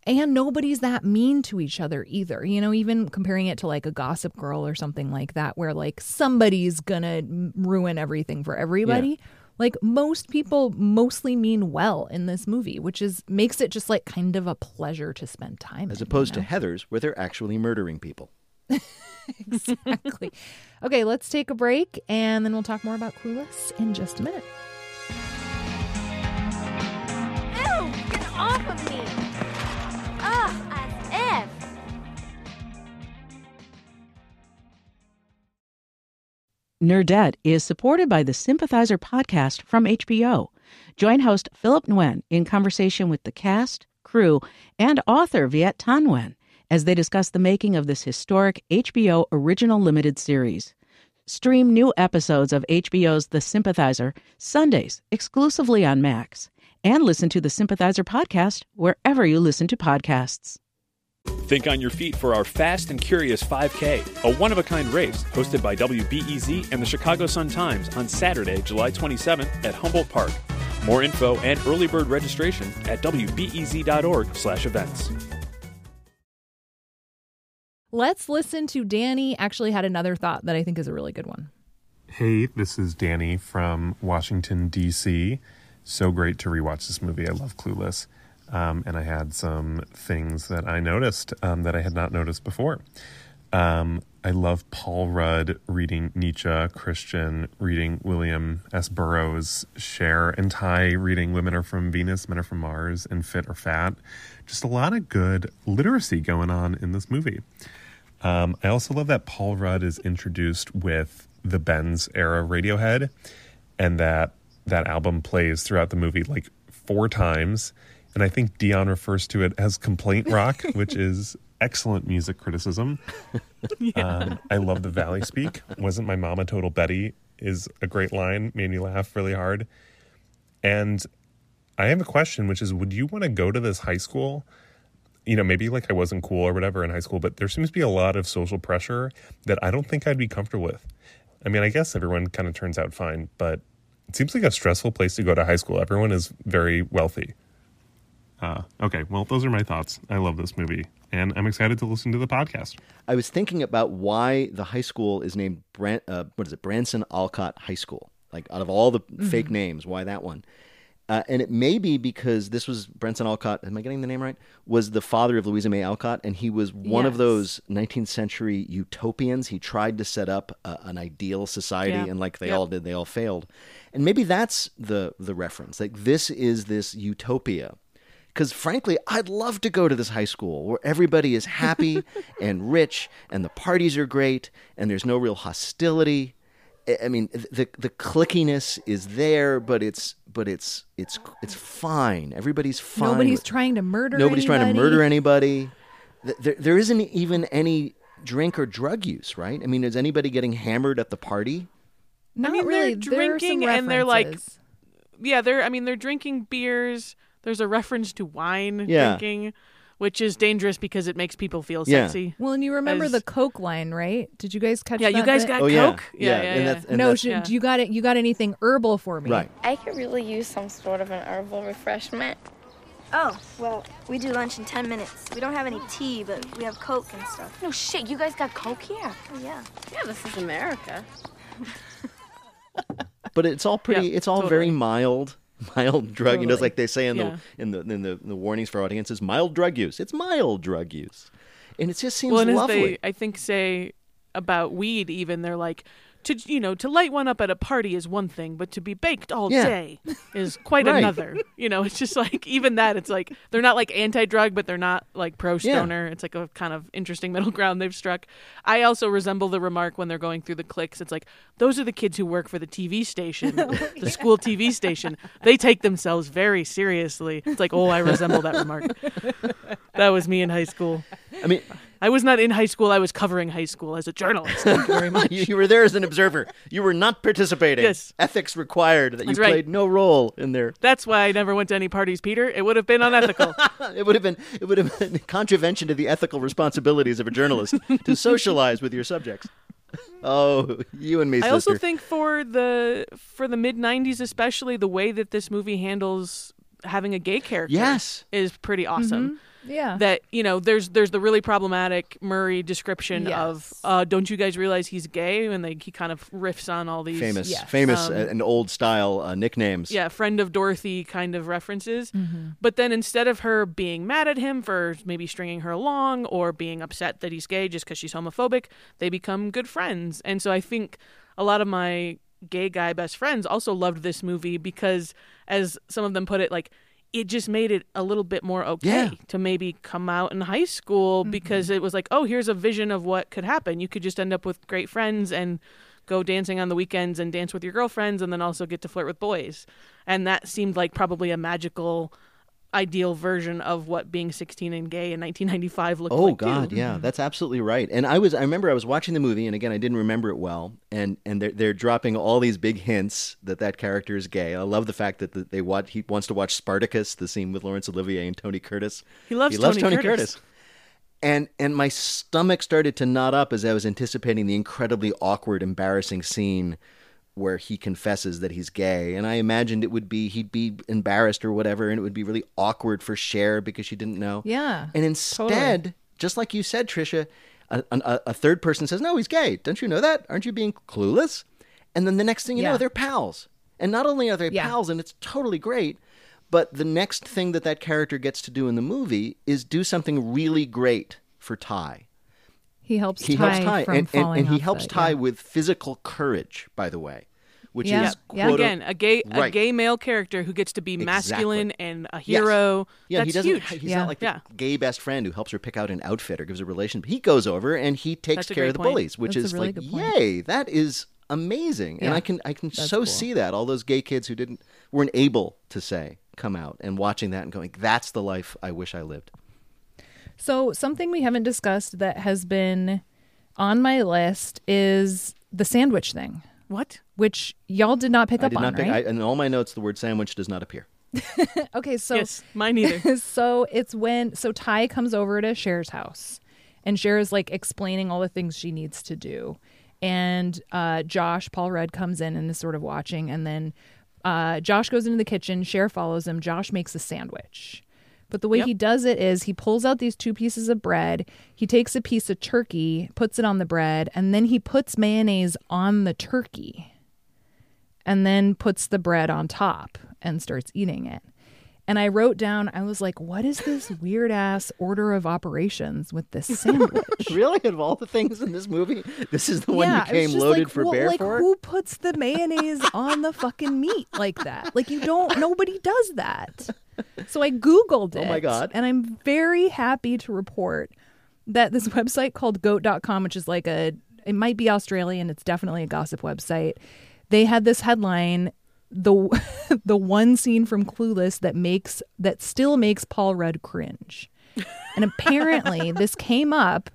and nobody's that mean to each other either. You know, even comparing it to like a gossip girl or something like that where like somebody's going to ruin everything for everybody. Like most people mostly mean well in this movie, which is makes it just like kind of a pleasure to spend time as in, opposed you to Heather's, where they're actually murdering people. exactly. okay, let's take a break and then we'll talk more about Clueless in just a minute. Ew, get off of me! Ugh, as if! Nerdette is supported by the Sympathizer podcast from HBO. Join host Philip Nguyen in conversation with the cast, crew, and author Viet Thanh Nguyen as they discuss the making of this historic HBO original limited series. Stream new episodes of HBO's The Sympathizer Sundays exclusively on Max, and listen to the Sympathizer podcast wherever you listen to podcasts. Think on your feet for our Fast and Curious 5K, a one of a kind race hosted by WBEZ and the Chicago Sun Times on Saturday, July 27th at Humboldt Park. More info and early bird registration at wbez.org/events. Let's listen to Danny. Actually, had another thought that I think is a really good one. Hey, this is Danny from Washington, D.C. So great to rewatch this movie. I love Clueless. Um, and I had some things that I noticed um, that I had not noticed before. Um, I love Paul Rudd reading Nietzsche, Christian reading William S. Burroughs, Cher and Tai reading Women Are From Venus, Men Are From Mars, and Fit or Fat. Just a lot of good literacy going on in this movie. Um, I also love that Paul Rudd is introduced with the Bends era Radiohead, and that that album plays throughout the movie like four times. And I think Dionne refers to it as complaint rock, which is excellent music criticism. Um, I love the Valley Speak. Wasn't my mama total Betty is a great line, made me laugh really hard. And I have a question, which is would you want to go to this high school? You know, maybe like I wasn't cool or whatever in high school, but there seems to be a lot of social pressure that I don't think I'd be comfortable with. I mean, I guess everyone kind of turns out fine, but it seems like a stressful place to go to high school. Everyone is very wealthy. Uh, okay, well, those are my thoughts. I love this movie, and I'm excited to listen to the podcast. I was thinking about why the high school is named Bran- uh, what is it, Bronson Alcott High School. Like out of all the fake names, why that one? Uh, and it may be because this was Brenton Alcott. Am I getting the name right? Was the father of Louisa May Alcott, and he was one of those 19th century utopians. He tried to set up a, an ideal society, Yeah. and like they Yep. all did, they all failed. And maybe that's the the reference. Like this is this utopia. Because frankly, I'd love to go to this high school where everybody is happy and rich, and the parties are great, and there's no real hostility. I- I mean, the the clickiness is there, but it's but it's it's it's fine. Everybody's fine. Nobody's with- trying to murder. Nobody's trying to murder anybody. There, there isn't even any drink or drug use, right? I mean, is anybody getting hammered at the party? Not I mean, really. they're There are some drinking and they're like, yeah, they're. I mean, they're drinking beers. There's a reference to wine Yeah. drinking, which is dangerous because it makes people feel Yeah. sexy. Well, and you remember As- the Coke line, right? Did you guys catch? Yeah, you that guys bit? got Oh, yeah. Coke. Yeah, Yeah, and yeah, that's- yeah. and no, that's- should, Yeah. you got it. You got anything herbal for me? Right. I could really use some sort of an herbal refreshment. Oh, well, we do lunch in 10 minutes. We don't have any tea, but we have Coke and stuff. No shit, you guys got Coke here? Oh, yeah. Yeah, this is America. But it's all pretty. Yeah, it's all totally. very mild. Mild drug, you know, it's like they say in Yeah. the in the in the, the warnings for audiences, mild drug use. It's mild drug use, and it just seems well, and lovely. they, I think, say about weed, even they're like, to you know, to light one up at a party is one thing, but to be baked all Yeah. day is quite Right. another. You know, it's just like even that. It's like they're not like anti-drug, but they're not like pro-stoner. It's like a kind of interesting middle ground they've struck. I also resemble the remark when they're going through the clicks. It's like those are the kids who work for the TV station, the school TV station. They take themselves very seriously. It's like, oh, I resemble that remark. That was me in high school. I mean, I was not in high school. I was covering high school as a journalist. Thank you very much. you, you were there as an observer. You were not participating. Yes. Ethics required that you That's right. played no role in there. That's why I never went to any parties, Peter. It would have been unethical. It would have been it would have been contravention to the ethical responsibilities of a journalist to socialize with your subjects. Oh, you and me, I also think for the for the mid '90s, especially the way that this movie handles having a gay character, Yes. is pretty awesome. Mm-hmm. Yeah. That you know, there's there's the really problematic Murray description of, uh, "Don't you guys realize he's gay?" And they he kind of riffs on all these famous, Yes. famous Um, uh, and old style uh, nicknames. yeah, friend of Dorothy kind of references. Mm-hmm. But then instead of her being mad at him for maybe stringing her along or being upset that he's gay just because she's homophobic, they become good friends. And so I think a lot of my gay guy best friends also loved this movie because, as some of them put it, like, it just made it a little bit more okay Yeah. to maybe come out in high school mm-hmm. because it was like, oh, here's a vision of what could happen. You could just end up with great friends and go dancing on the weekends and dance with your girlfriends and then also get to flirt with boys. And that seemed like probably a magical ideal version of what being 16 and gay in 1995 looked Oh like Oh God, too. yeah, mm-hmm. that's absolutely right. And I was, I remember I was watching the movie, and again, I didn't remember it well. And and they're they're dropping all these big hints that that character is gay. I love the fact that the, they watch he wants to watch Spartacus, the scene with Laurence Olivier and Tony Curtis. He loves he loves Tony Tony Curtis. Curtis. And and my stomach started to knot up as I was anticipating the incredibly awkward, embarrassing scene where he confesses that he's gay. And I imagined it would be he'd be embarrassed or whatever, and it would be really awkward for Cher because she didn't know. Yeah, And instead, just like you said, Tricia, a, a, a third person says, "No, he's gay. Don't you know that? Aren't you being clueless?" And then the next thing you Yeah. know, they're pals. And not only are they Yeah. pals, and it's totally great, but the next thing that that character gets to do in the movie is do something really great for Tai. He helps He Tai helps Tai, and, and, and he helps Tai yeah. with physical courage, by the way, which Yeah. is Yeah. quote- Again, a gay a Right. gay male character who gets to be masculine and a hero. Yeah, That's he doesn't. huge. He's not like the yeah. gay best friend who helps her pick out an outfit or gives a relation. He goes over and he takes That's care of the point. bullies, which That's is really like, yay! That is amazing, and I can I can that's so cool. see that all those gay kids who didn't weren't able to say come out and watching that and going, that's the life I wish I lived. So, something we haven't discussed that has been on my list is the sandwich thing, What? which y'all did not pick I up did on, not pick. right? I, in all my notes, the word sandwich does not appear. okay, so yes, mine either. so it's when so Tai comes over to Cher's house, and Cher is like explaining all the things she needs to do, and uh, Josh Paul Rudd comes in and is sort of watching, and then uh, Josh goes into the kitchen. Cher follows him. Josh makes a sandwich. But the way Yep. he does it is he pulls out these two pieces of bread. He takes a piece of turkey, puts it on the bread, and then he puts mayonnaise on the turkey and then puts the bread on top and starts eating it. And I wrote down, I was like, what is this weird ass order of operations with this sandwich? really, of all the things in this movie, this is the one yeah, you came loaded like, for well, bear like, for. Who puts the mayonnaise on the fucking meat like that? Like you don't nobody does that. So I Googled it. Oh my God. And I'm very happy to report that this website called goat.com, which is like a it might be Australian, it's definitely a gossip website. They had this headline the the one scene from Clueless that makes that still makes Paul Rudd cringe. And apparently this came up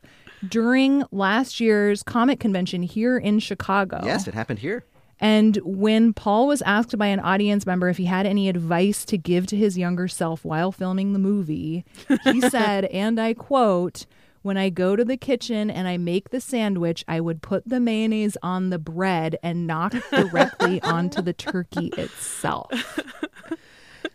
during last year's comic convention here in Chicago. Yes, it happened here. And when Paul was asked by an audience member if he had any advice to give to his younger self while filming the movie, he said, and I quote, when I go to the kitchen and I make the sandwich, I would put the mayonnaise on the bread and not directly onto the turkey itself.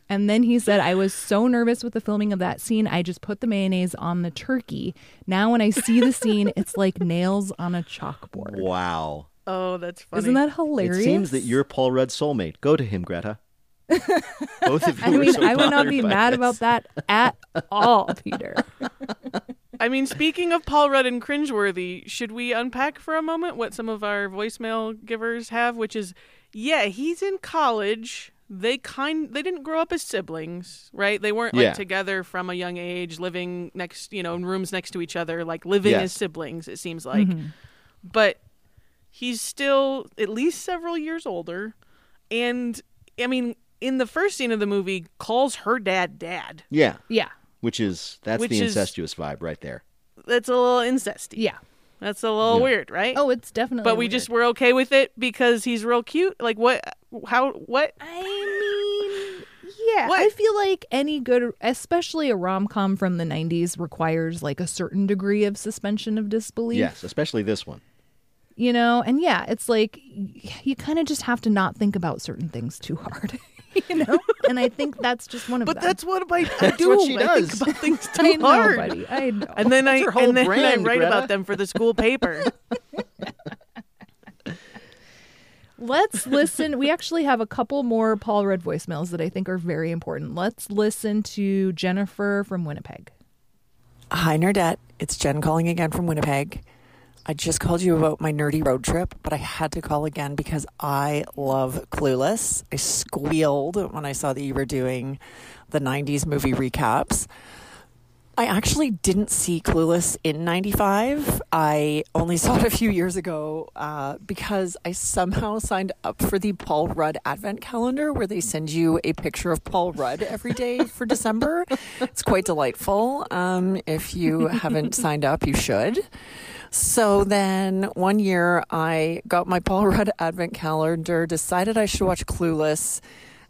And then he said, I was so nervous with the filming of that scene, I just put the mayonnaise on the turkey. Now, when I see the scene, it's like nails on a chalkboard. Wow. Oh, that's funny. Isn't that hilarious? It seems that you're Paul Rudd's soulmate. Go to him, Greta. Both of you. I were mean, so I would not be mad this. about that at all, Peter. I mean, speaking of Paul Rudd and cringeworthy, should we unpack for a moment what some of our voicemail givers have? Which is, yeah, he's in college. They kind they didn't grow up as siblings, right? They weren't like Yeah. together from a young age, living next, you know, in rooms next to each other, like living Yes. as siblings. It seems like, Mhm. but he's still at least several years older, and I mean, in the first scene of the movie, calls her dad dad. Yeah. Yeah. Which is that's Which the is- incestuous vibe right there. That's a little incesty. Yeah. That's a little Yeah. weird, right? Oh, it's definitely. but we just were okay with it because he's real cute. Like what? How? What? I mean, yeah. I feel like any good, especially a rom com from the '90s, requires like a certain degree of suspension of disbelief. Yes, especially this one. You know, and yeah, it's like you kind of just have to not think about certain things too hard. you know, and I think that's just one of But them. that's what I, I That's do. what she I think does. about things too I know, hard. buddy. I know. And then That's I whole and then brand, I write Greta. about them for the school paper. Let's listen. We actually have a couple more Paul Rudd voicemails that I think are very important. Let's listen to Jennifer from Winnipeg. Hi, Nerdette. It's Jen calling again from Winnipeg. I just called you about my nerdy road trip, but I had to call again because I love Clueless. I squealed when I saw that you were doing the 90s movie recaps. I actually didn't see Clueless in 95. I only saw it a few years ago uh, because I somehow signed up for the Paul Rudd Advent Calendar where they send you a picture of Paul Rudd every day for December. It's quite delightful. Um, if you haven't signed up, you should. So then one year I got my Paul Rudd Advent Calendar, decided I should watch Clueless.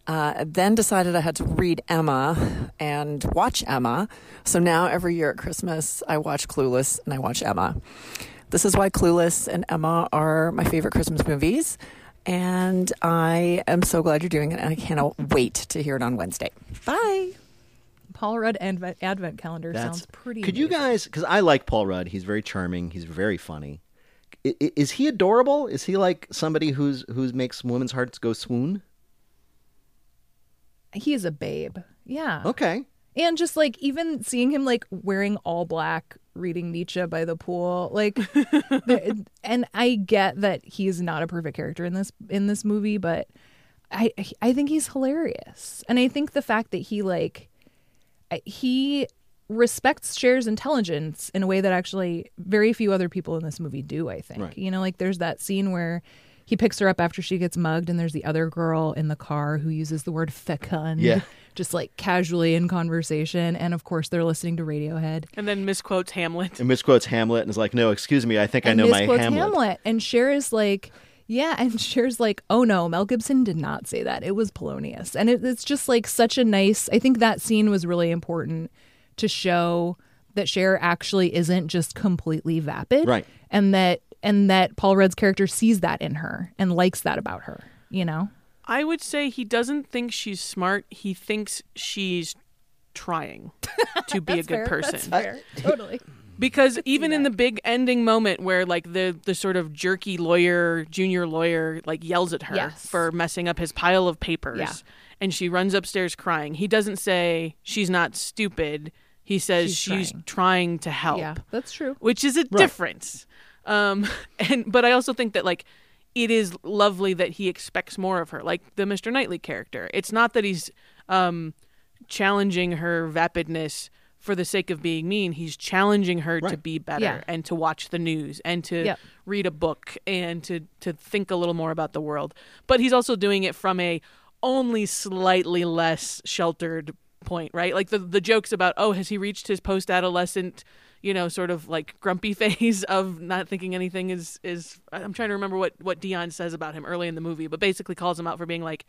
Uh, then decided I had to read Emma and watch Emma. So now every year at Christmas, I watch Clueless and I watch Emma. This is why Clueless and Emma are my favorite Christmas movies. And I am so glad you're doing it. And I cannot wait to hear it on Wednesday. Bye. Paul Rudd Advent, Advent Calendar That's- sounds pretty. Could you guys? Because I like Paul Rudd. He's very charming. He's very funny. I- i- Is he adorable? Is he like somebody who's who's makes women's hearts go swoon? He is a babe. Yeah. Okay. And just like even seeing him like wearing all black, reading Nietzsche by the pool, like, the, and I get that he's not a perfect character in this in this movie, but I I think he's hilarious, and I think the fact that he like he respects Cher's intelligence in a way that actually very few other people in this movie do. I think Right. you know, like there's that scene where. He picks her up after she gets mugged, and there's the other girl in the car who uses the word fecund Yeah. just like casually in conversation. And of course, they're listening to Radiohead. And then misquotes Hamlet. And misquotes Hamlet and is like, "No, excuse me, I think I know my misquotes Hamlet." And Cher is like, yeah. And Cher's like, oh no, Mel Gibson did not say that. It was Polonius. And it, it's just like such a nice, I think that scene was really important to show that Cher actually isn't just completely vapid. Right. And that, and that Paul Rudd's character sees that in her and likes that about her, you know? I would say he doesn't think she's smart. He thinks she's trying to be a good fair. person. That's fair. Totally. Because even in the big ending moment where like the the sort of jerky lawyer, junior lawyer, like yells at her Yes. for messing up his pile of papers, Yeah. and she runs upstairs crying. He doesn't say she's not stupid. He says She's she's, trying. to help. Yeah, that's true. Which is a difference. Um, and but I also think that like it is lovely that he expects more of her, like the Mr. Knightley character. It's not that he's um, challenging her vapidness for the sake of being mean. He's challenging her to be better Yeah. and to watch the news and to Yep. read a book and to to think a little more about the world. But he's also doing it from a only slightly less sheltered point, right? Like the the jokes about, oh, has he reached his post adolescent, you know, sort of like grumpy phase of not thinking anything is is I'm trying to remember what what Dionne says about him early in the movie, but basically calls him out for being like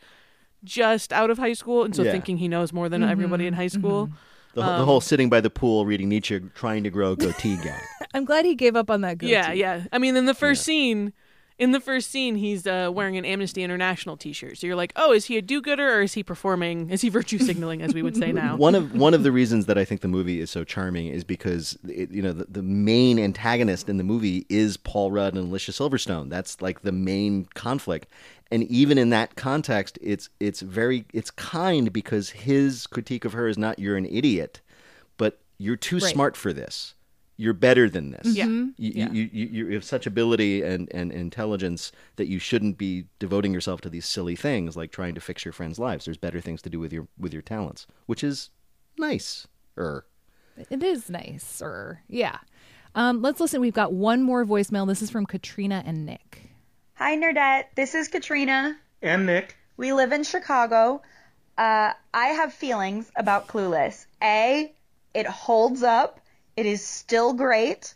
just out of high school and so Yeah. thinking he knows more than Mm-hmm. everybody in high school. The, the Um, whole sitting by the pool reading Nietzsche, trying to grow a goatee gag. I'm glad he gave up on that goatee. Yeah, yeah. I mean, in the first scene, in the first scene, he's uh, wearing an Amnesty International T-shirt. So you're like, oh, is he a do-gooder or is he performing? Is he virtue signaling, as we would say now? One of one of the reasons that I think the movie is so charming is because it, you know the, the main antagonist in the movie is Paul Rudd and Alicia Silverstone. That's like the main conflict, and even in that context, it's it's very it's kind because his critique of her is not "you're an idiot," but "you're too Right. smart for this." You're better than this. Yeah. Mhm. You, Yeah. You, you, you have such ability and, and intelligence that you shouldn't be devoting yourself to these silly things like trying to fix your friends' lives. There's better things to do with your with your talents, which is nice. Er. It is nice, or yeah. Um, let's listen. We've got one more voicemail. This is from Katrina and Nick. Hi, Nerdette. This is Katrina. And Nick. We live in Chicago. Uh, I have feelings about Clueless. A, it holds up. It is still great.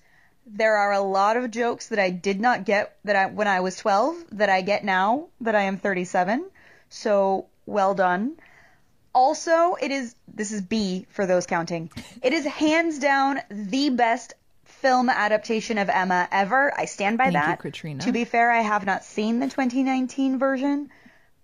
There are a lot of jokes that I did not get that I when I was 12 that I get now that I am 37. So well done. Also, it is this is B for those counting. It is hands down the best film adaptation of Emma ever. I stand by Thank you, that. Katrina. To be fair, I have not seen the 2019 version,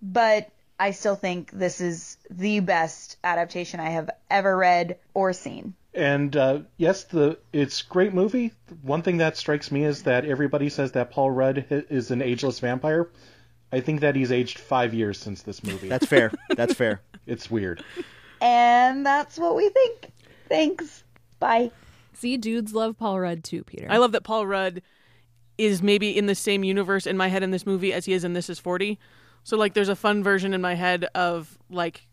but I still think this is the best adaptation I have ever read or seen. And uh, yes, the it's great movie. One thing that strikes me is that everybody says that Paul Rudd is an ageless vampire. I think that he's aged five years since this movie. That's fair. That's fair. It's weird. And that's what we think. Thanks. Bye. See, dudes love Paul Rudd too, Peter. I love that Paul Rudd is maybe in the same universe in my head in this movie as he is in This Is 40. So like there's a fun version in my head of like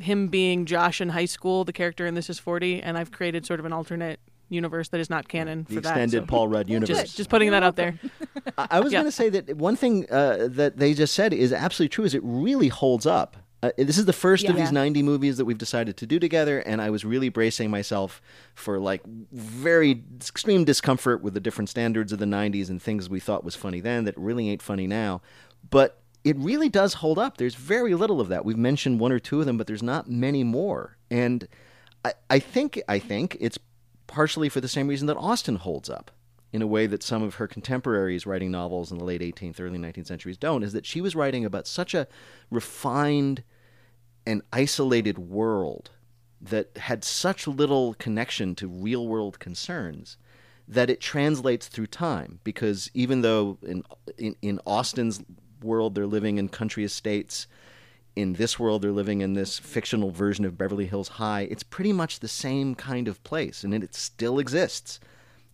him being Josh in high school, the character in This Is 40, and I've created sort of an alternate universe that is not canon The for that. extended so- Paul Rudd universe. Just, just putting that out there. I, I was Yeah. going to say that one thing uh, that they just said is absolutely true. Is it really holds up? Uh, this is the first of these 90 movies that we've decided to do together, and I was really bracing myself for like very extreme discomfort with the different standards of the 90s and things we thought was funny then that really ain't funny now. But it really does hold up. There's very little of that. We've mentioned one or two of them, but there's not many more. And I, I think I think it's partially for the same reason that Austen holds up in a way that some of her contemporaries writing novels in the late 18th, early 19th centuries don't, is that she was writing about such a refined and isolated world that had such little connection to real world concerns that it translates through time because even though in in, in Austen's world they're living in country estates in this world they're living in this fictional version of Beverly Hills High it's pretty much the same kind of place and it still exists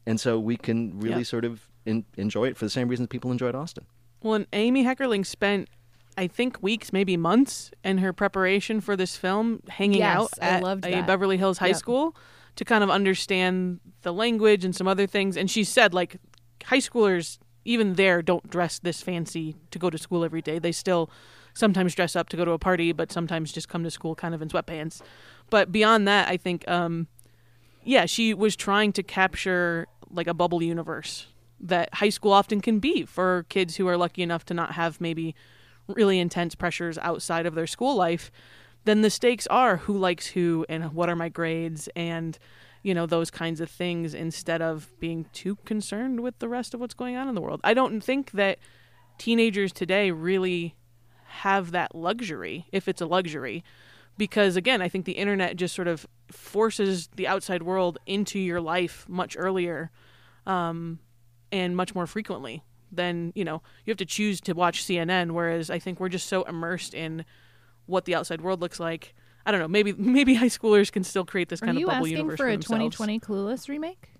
and so we can really Yeah. sort of in, enjoy it for the same reasons people enjoyed Austen Well, and Amy Heckerling spent, I think, weeks, maybe months in her preparation for this film, hanging Yes, out I at loved a that. Beverly Hills High Yep. School to kind of understand the language and some other things. And she said, like, high schoolers, even there, don't dress this fancy to go to school every day. They still sometimes dress up to go to a party, but sometimes just come to school kind of in sweatpants. But beyond that, I think, um, yeah, she was trying to capture like a bubble universe that high school often can be for kids who are lucky enough to not have maybe really intense pressures outside of their school life. Then the stakes are who likes who and what are my grades and you know those kinds of things instead of being too concerned with the rest of what's going on in the world. I don't think that teenagers today really have that luxury if it's a luxury because again i think the internet just sort of forces the outside world into your life much earlier um, and much more frequently than you know you have to choose to watch cnn whereas i think we're just so immersed in what the outside world looks like i don't know maybe maybe high schoolers can still create this Are kind of bubble asking universe for a 2020 Clueless remake?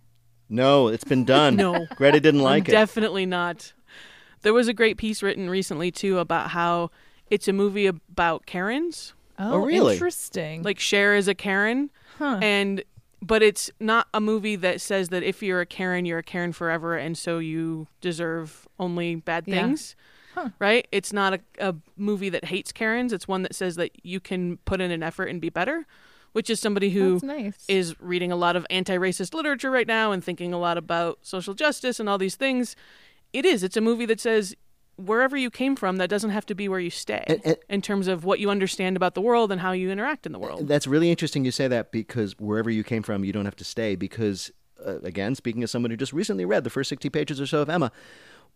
no it's been done No. Greta didn't I'm like it Definitely not. There was a great piece written recently too about how it's a movie about Karens. Oh, Oh, really? interesting. Like Cher is a Karen, Huh. and but it's not a movie that says that if you're a Karen, you're a Karen forever, and so you deserve only bad Yeah. things. Huh. Right? It's not a, a movie that hates Karens. It's one that says that you can put in an effort and be better. Which is somebody who That's is reading a lot of anti-racist literature right now and thinking a lot about social justice and all these things. It is. It's a movie that says wherever you came from, that doesn't have to be where you stay. in terms of what you understand about the world and how you interact in the world. That's really interesting you say that because wherever you came from, you don't have to stay. Because, uh, again, speaking as someone who just recently read the first 60 pages or so of Emma,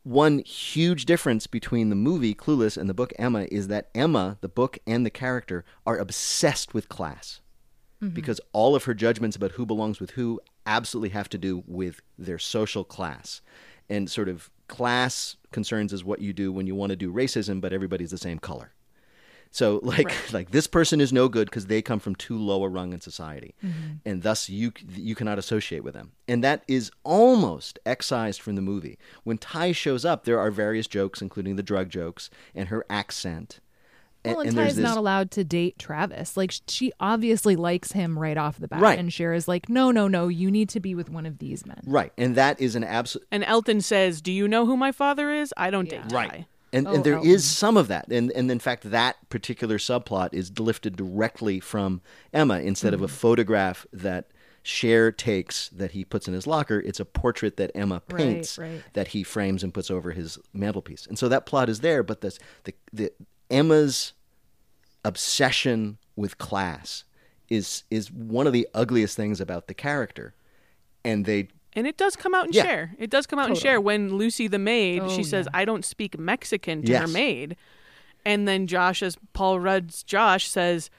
one huge difference between the movie Clueless and the book Emma is that Emma, the book and the character, are obsessed with class. Mhm. Because all of her judgments about who belongs with who absolutely have to do with their social class. And sort of class concerns is what you do when you want to do racism, but everybody's the same color. So like like this person is no good because they come from too low a rung in society, Mhm. and thus you you cannot associate with them. And that is almost excised from the movie. When Tai shows up, there are various jokes, including the drug jokes and her accent. Well, and, there's Tai's this- not allowed to date Travis. Like she obviously likes him right off the bat, Right. and Cher is like, "No, no, no, you need to be with one of these men." right, and that is an absolute And Elton says, "Do you know who my father is? I don't date Tai." Right. Tai." And, Oh, and there is some of that. And, and in fact, that particular subplot is lifted directly from Emma instead of a Mm-hmm. photograph that Cher takes that he puts in his locker. It's a portrait that Emma Right, paints right. that he frames and puts over his mantelpiece. And so that plot is there, but this, the, the, Emma's obsession with class is, is one of the ugliest things about the character. And they And it does come out in Yeah. Cher. It does come out Totally. in Cher when Lucy the maid, Oh, she says, "I don't speak Mexican" to her maid, and then Josh, as Paul Rudd's Josh, says,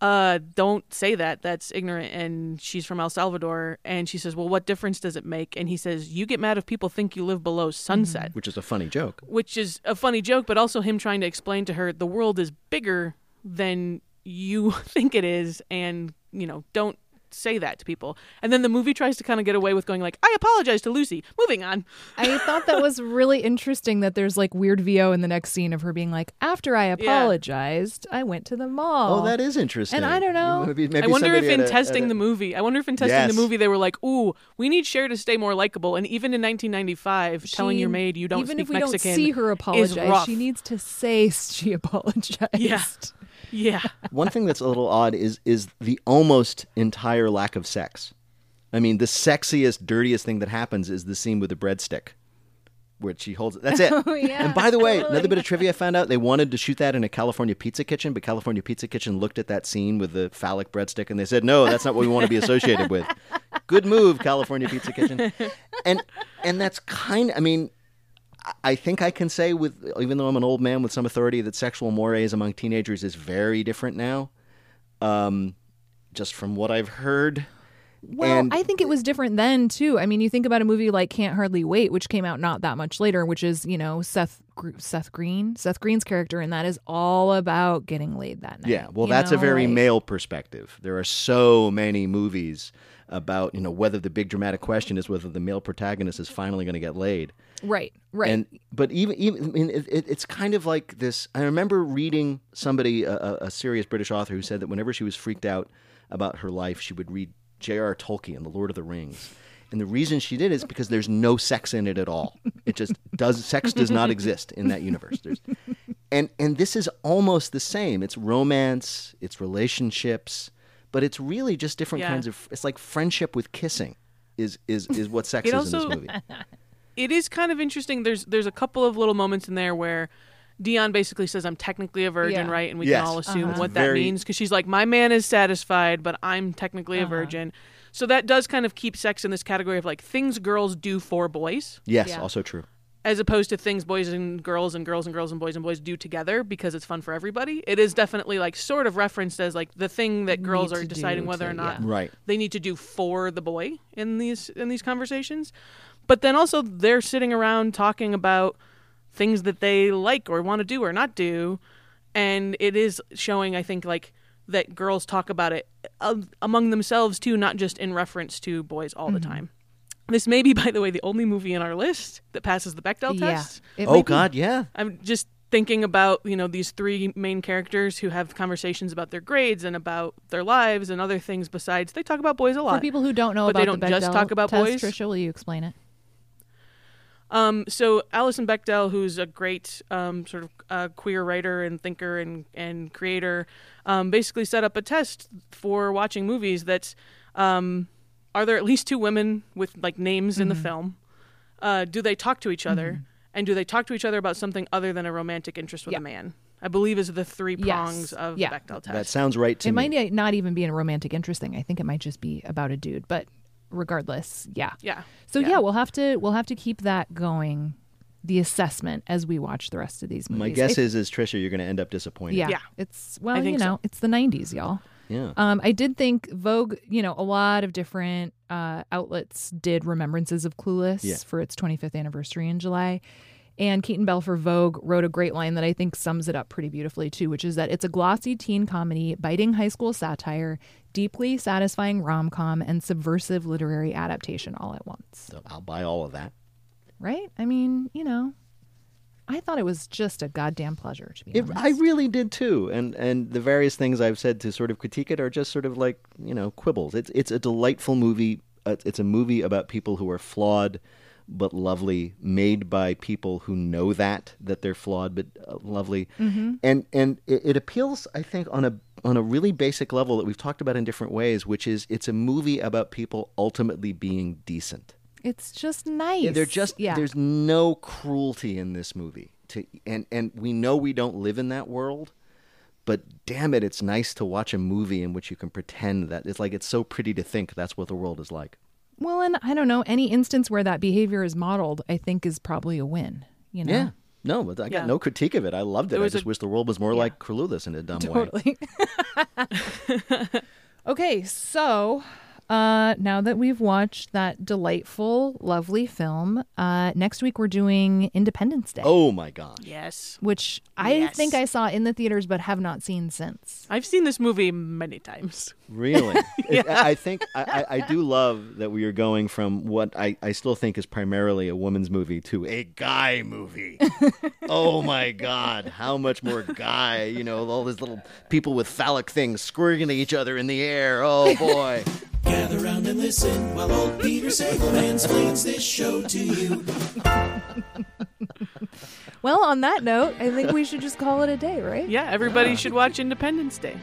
"Uh, don't say that. That's ignorant." And she's from El Salvador, and she says, "Well, what difference does it make?" And he says, "You get mad if people think you live below sunset." which is a funny joke. which is a funny joke, but also him trying to explain to her the world is bigger than you think it is, and you know, don't say that to people. And then the movie tries to kind of get away with going like, "I apologize to Lucy." Moving on. I thought that was really interesting that there's like weird VO in the next scene of her being like, after I apologized, I went to the mall. Oh, that is interesting. And I don't know. Maybe, maybe I wonder if in a- testing a- the movie, I wonder if in testing Yes. the movie they were like, "Ooh, we need Cher to stay more likable." And even in 1995, telling your maid you don't even speak if we Mexican don't see her apologize, she needs to say she apologized. Yeah. Yeah. One thing that's a little odd is is the almost entire lack of sex. I mean, the sexiest, dirtiest thing that happens is the scene with the breadstick, where she holds it. That's it. Oh, yeah, and by the way, totally. another bit of trivia I found out: they wanted to shoot that in a California Pizza Kitchen, but California Pizza Kitchen looked at that scene with the phallic breadstick and they said, "No, that's not what we want to be associated with." Good move, California Pizza Kitchen. And and that's kind. I mean, I think I can say with even though I'm an old man with some authority that sexual mores among teenagers is very different now. Um, just from what I've heard. Well, and I think it was different then too. I mean, you think about a movie like Can't Hardly Wait, which came out not that much later, which is you know Seth Seth Green, Seth Green's character, and that is all about getting laid that night. yeah, well, that's a very like- male perspective. There are so many movies about you know whether the big dramatic question is whether the male protagonist is finally going to get laid. Right, right. And but even even I mean, it, it, it's kind of like this. I remember reading somebody, a, a, serious British author, who said that whenever she was freaked out about her life, she would read J.R.R. Tolkien, The Lord of the Rings. And the reason she did is because there's no sex in it at all. It just does. Sex does not exist in that universe. There's, and and this is almost the same. It's romance. It's relationships. But it's really just different Yeah. kinds of. It's like friendship with kissing. Is is is what sex It is in this movie? it is kind of interesting. There's there's a couple of little moments in there where Dionne basically says, "I'm technically a virgin, Yeah. right?" And we Yes. can all assume Uh-huh. what that Very- means because she's like, "My man is satisfied, but I'm technically a Uh-huh. virgin." So that does kind of keep sex in this category of like things girls do for boys, Yes, Yeah. also true. As opposed to things boys and girls and girls and girls and boys and boys do together because it's fun for everybody. It is definitely like sort of referenced as like the thing that girls are deciding whether to- or not yeah. Right. they need to do for the boy in these in these conversations. But then also they're sitting around talking about things that they like or want to do or not do, and it is showing I think like that girls talk about it uh, among themselves too, not just in reference to boys all the Mhm. time. This may be, by the way, the only movie in our list that passes the Bechdel Yeah. test. It Oh might be- God, yeah. I'm just thinking about you know these three main characters who have conversations about their grades and about their lives and other things besides. They talk about boys a lot. For people who don't know but about they don't the just talk about test, boys. Tricia, will you explain it? Um, so Alison Bechdel, who's a great um, sort of uh, queer writer and thinker and and creator, um, basically set up a test for watching movies that's um, are there at least two women with like names in the Mhm. film? Uh, do they talk to each other? Mhm. And do they talk to each other about something other than a romantic interest with Yeah. a man? I believe is the three Yes. prongs of Yeah. Bechdel test. That sounds right to it me. might not even be a romantic interest thing. I think it might just be about a dude. But regardless, yeah. Yeah. So Yeah. yeah. we'll have to we'll have to keep that going, the assessment as we watch the rest of these movies. My guess I- is, is Tricia, you're going to end up disappointed. yeah, Yeah. it's well, you think so. know, it's the '90s, y'all. Yeah. Um, I did think Vogue, you know, a lot of different uh, outlets did remembrances of Clueless Yeah. for its 25th anniversary in July. And Keaton Bell for Vogue wrote a great line that I think sums it up pretty beautifully, too, which is that it's a glossy teen comedy, biting high school satire, deeply satisfying rom com, and subversive literary adaptation all at once. So I'll buy all of that. Right? I mean, you know, I thought it was just a goddamn pleasure, to be It, honest. I really did too, and and the various things I've said to sort of critique it are just sort of like you know quibbles. It's it's a delightful movie. Uh, It's a movie about people who are flawed but lovely, made by people who know that that they're flawed but uh, lovely, Mhm. and and it, it appeals, I think, on a on a really basic level that we've talked about in different ways, which is it's a movie about people ultimately being decent. It's just nice. Yeah, they're just yeah. there's no cruelty in this movie. To and and we know we don't live in that world, but damn it, it's nice to watch a movie in which you can pretend that it's like it's so pretty to think that's what the world is like. Well, and I don't know, any instance where that behavior is modeled, I think is probably a win. You know? Yeah. No, but I got Yeah. no critique of it. I loved it. There I just a- wish the world was more like Clueless in a dumb way. Totally. okay, so uh, now that we've watched that delightful, lovely film, uh, next week we're doing Independence Day. Oh my god. Yes. Which I Yes. think I saw in the theaters but have not seen since. I've seen this movie many times. Really? Yeah. I I think I, I, I do love that we are going from what I, I still think is primarily a woman's movie to a guy movie. oh my God. How much more guy? You know, all these little people with phallic things squirting at each other in the air. Oh boy. Gather round and listen while old Peter Sagal mansplains this show to you. Well, on that note, I think we should just call it a day, right? Yeah, everybody should watch Independence Day.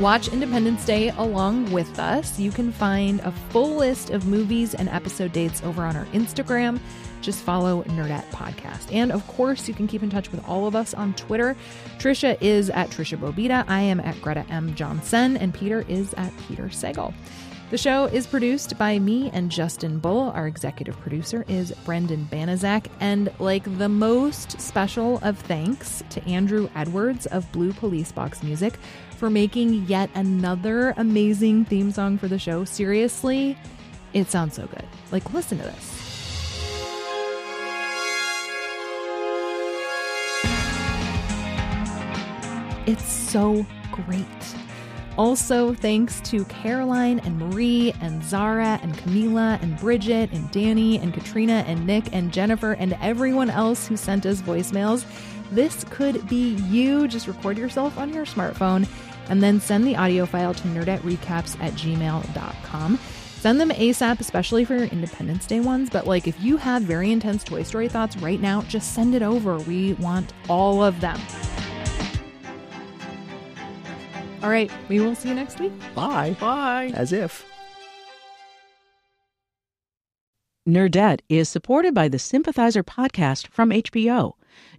Watch Independence Day along with us. You can find a full list of movies and episode dates over on our Instagram. Just follow Nerdette Podcast. And of course, you can keep in touch with all of us on Twitter. Tricia is at Tricia Bobeda. I am at Greta M. Johnson. And Peter is at Peter Sagal. The show is produced by me and Justin Bull. Our executive producer is Brendan Banaszak. And like the most special of thanks to Andrew Edwards of Blue Police Box Music for making yet another amazing theme song for the show. Seriously, it sounds so good. Like, listen to this. It's so great. Also, thanks to Caroline and Marie and Zara and Camila and Bridget and Danny and Katrina and Nick and Jennifer and everyone else who sent us voicemails. This could be you. Just record yourself on your smartphone and then send the audio file to nerdetterecaps at gmail.com. Send them ASAP, especially for your Independence Day ones. But like, if you have very intense Toy Story thoughts right now, just send it over. We want all of them. All right, we will see you next week. Bye. Bye. As if. Nerdette is supported by the Sympathizer podcast from HBO.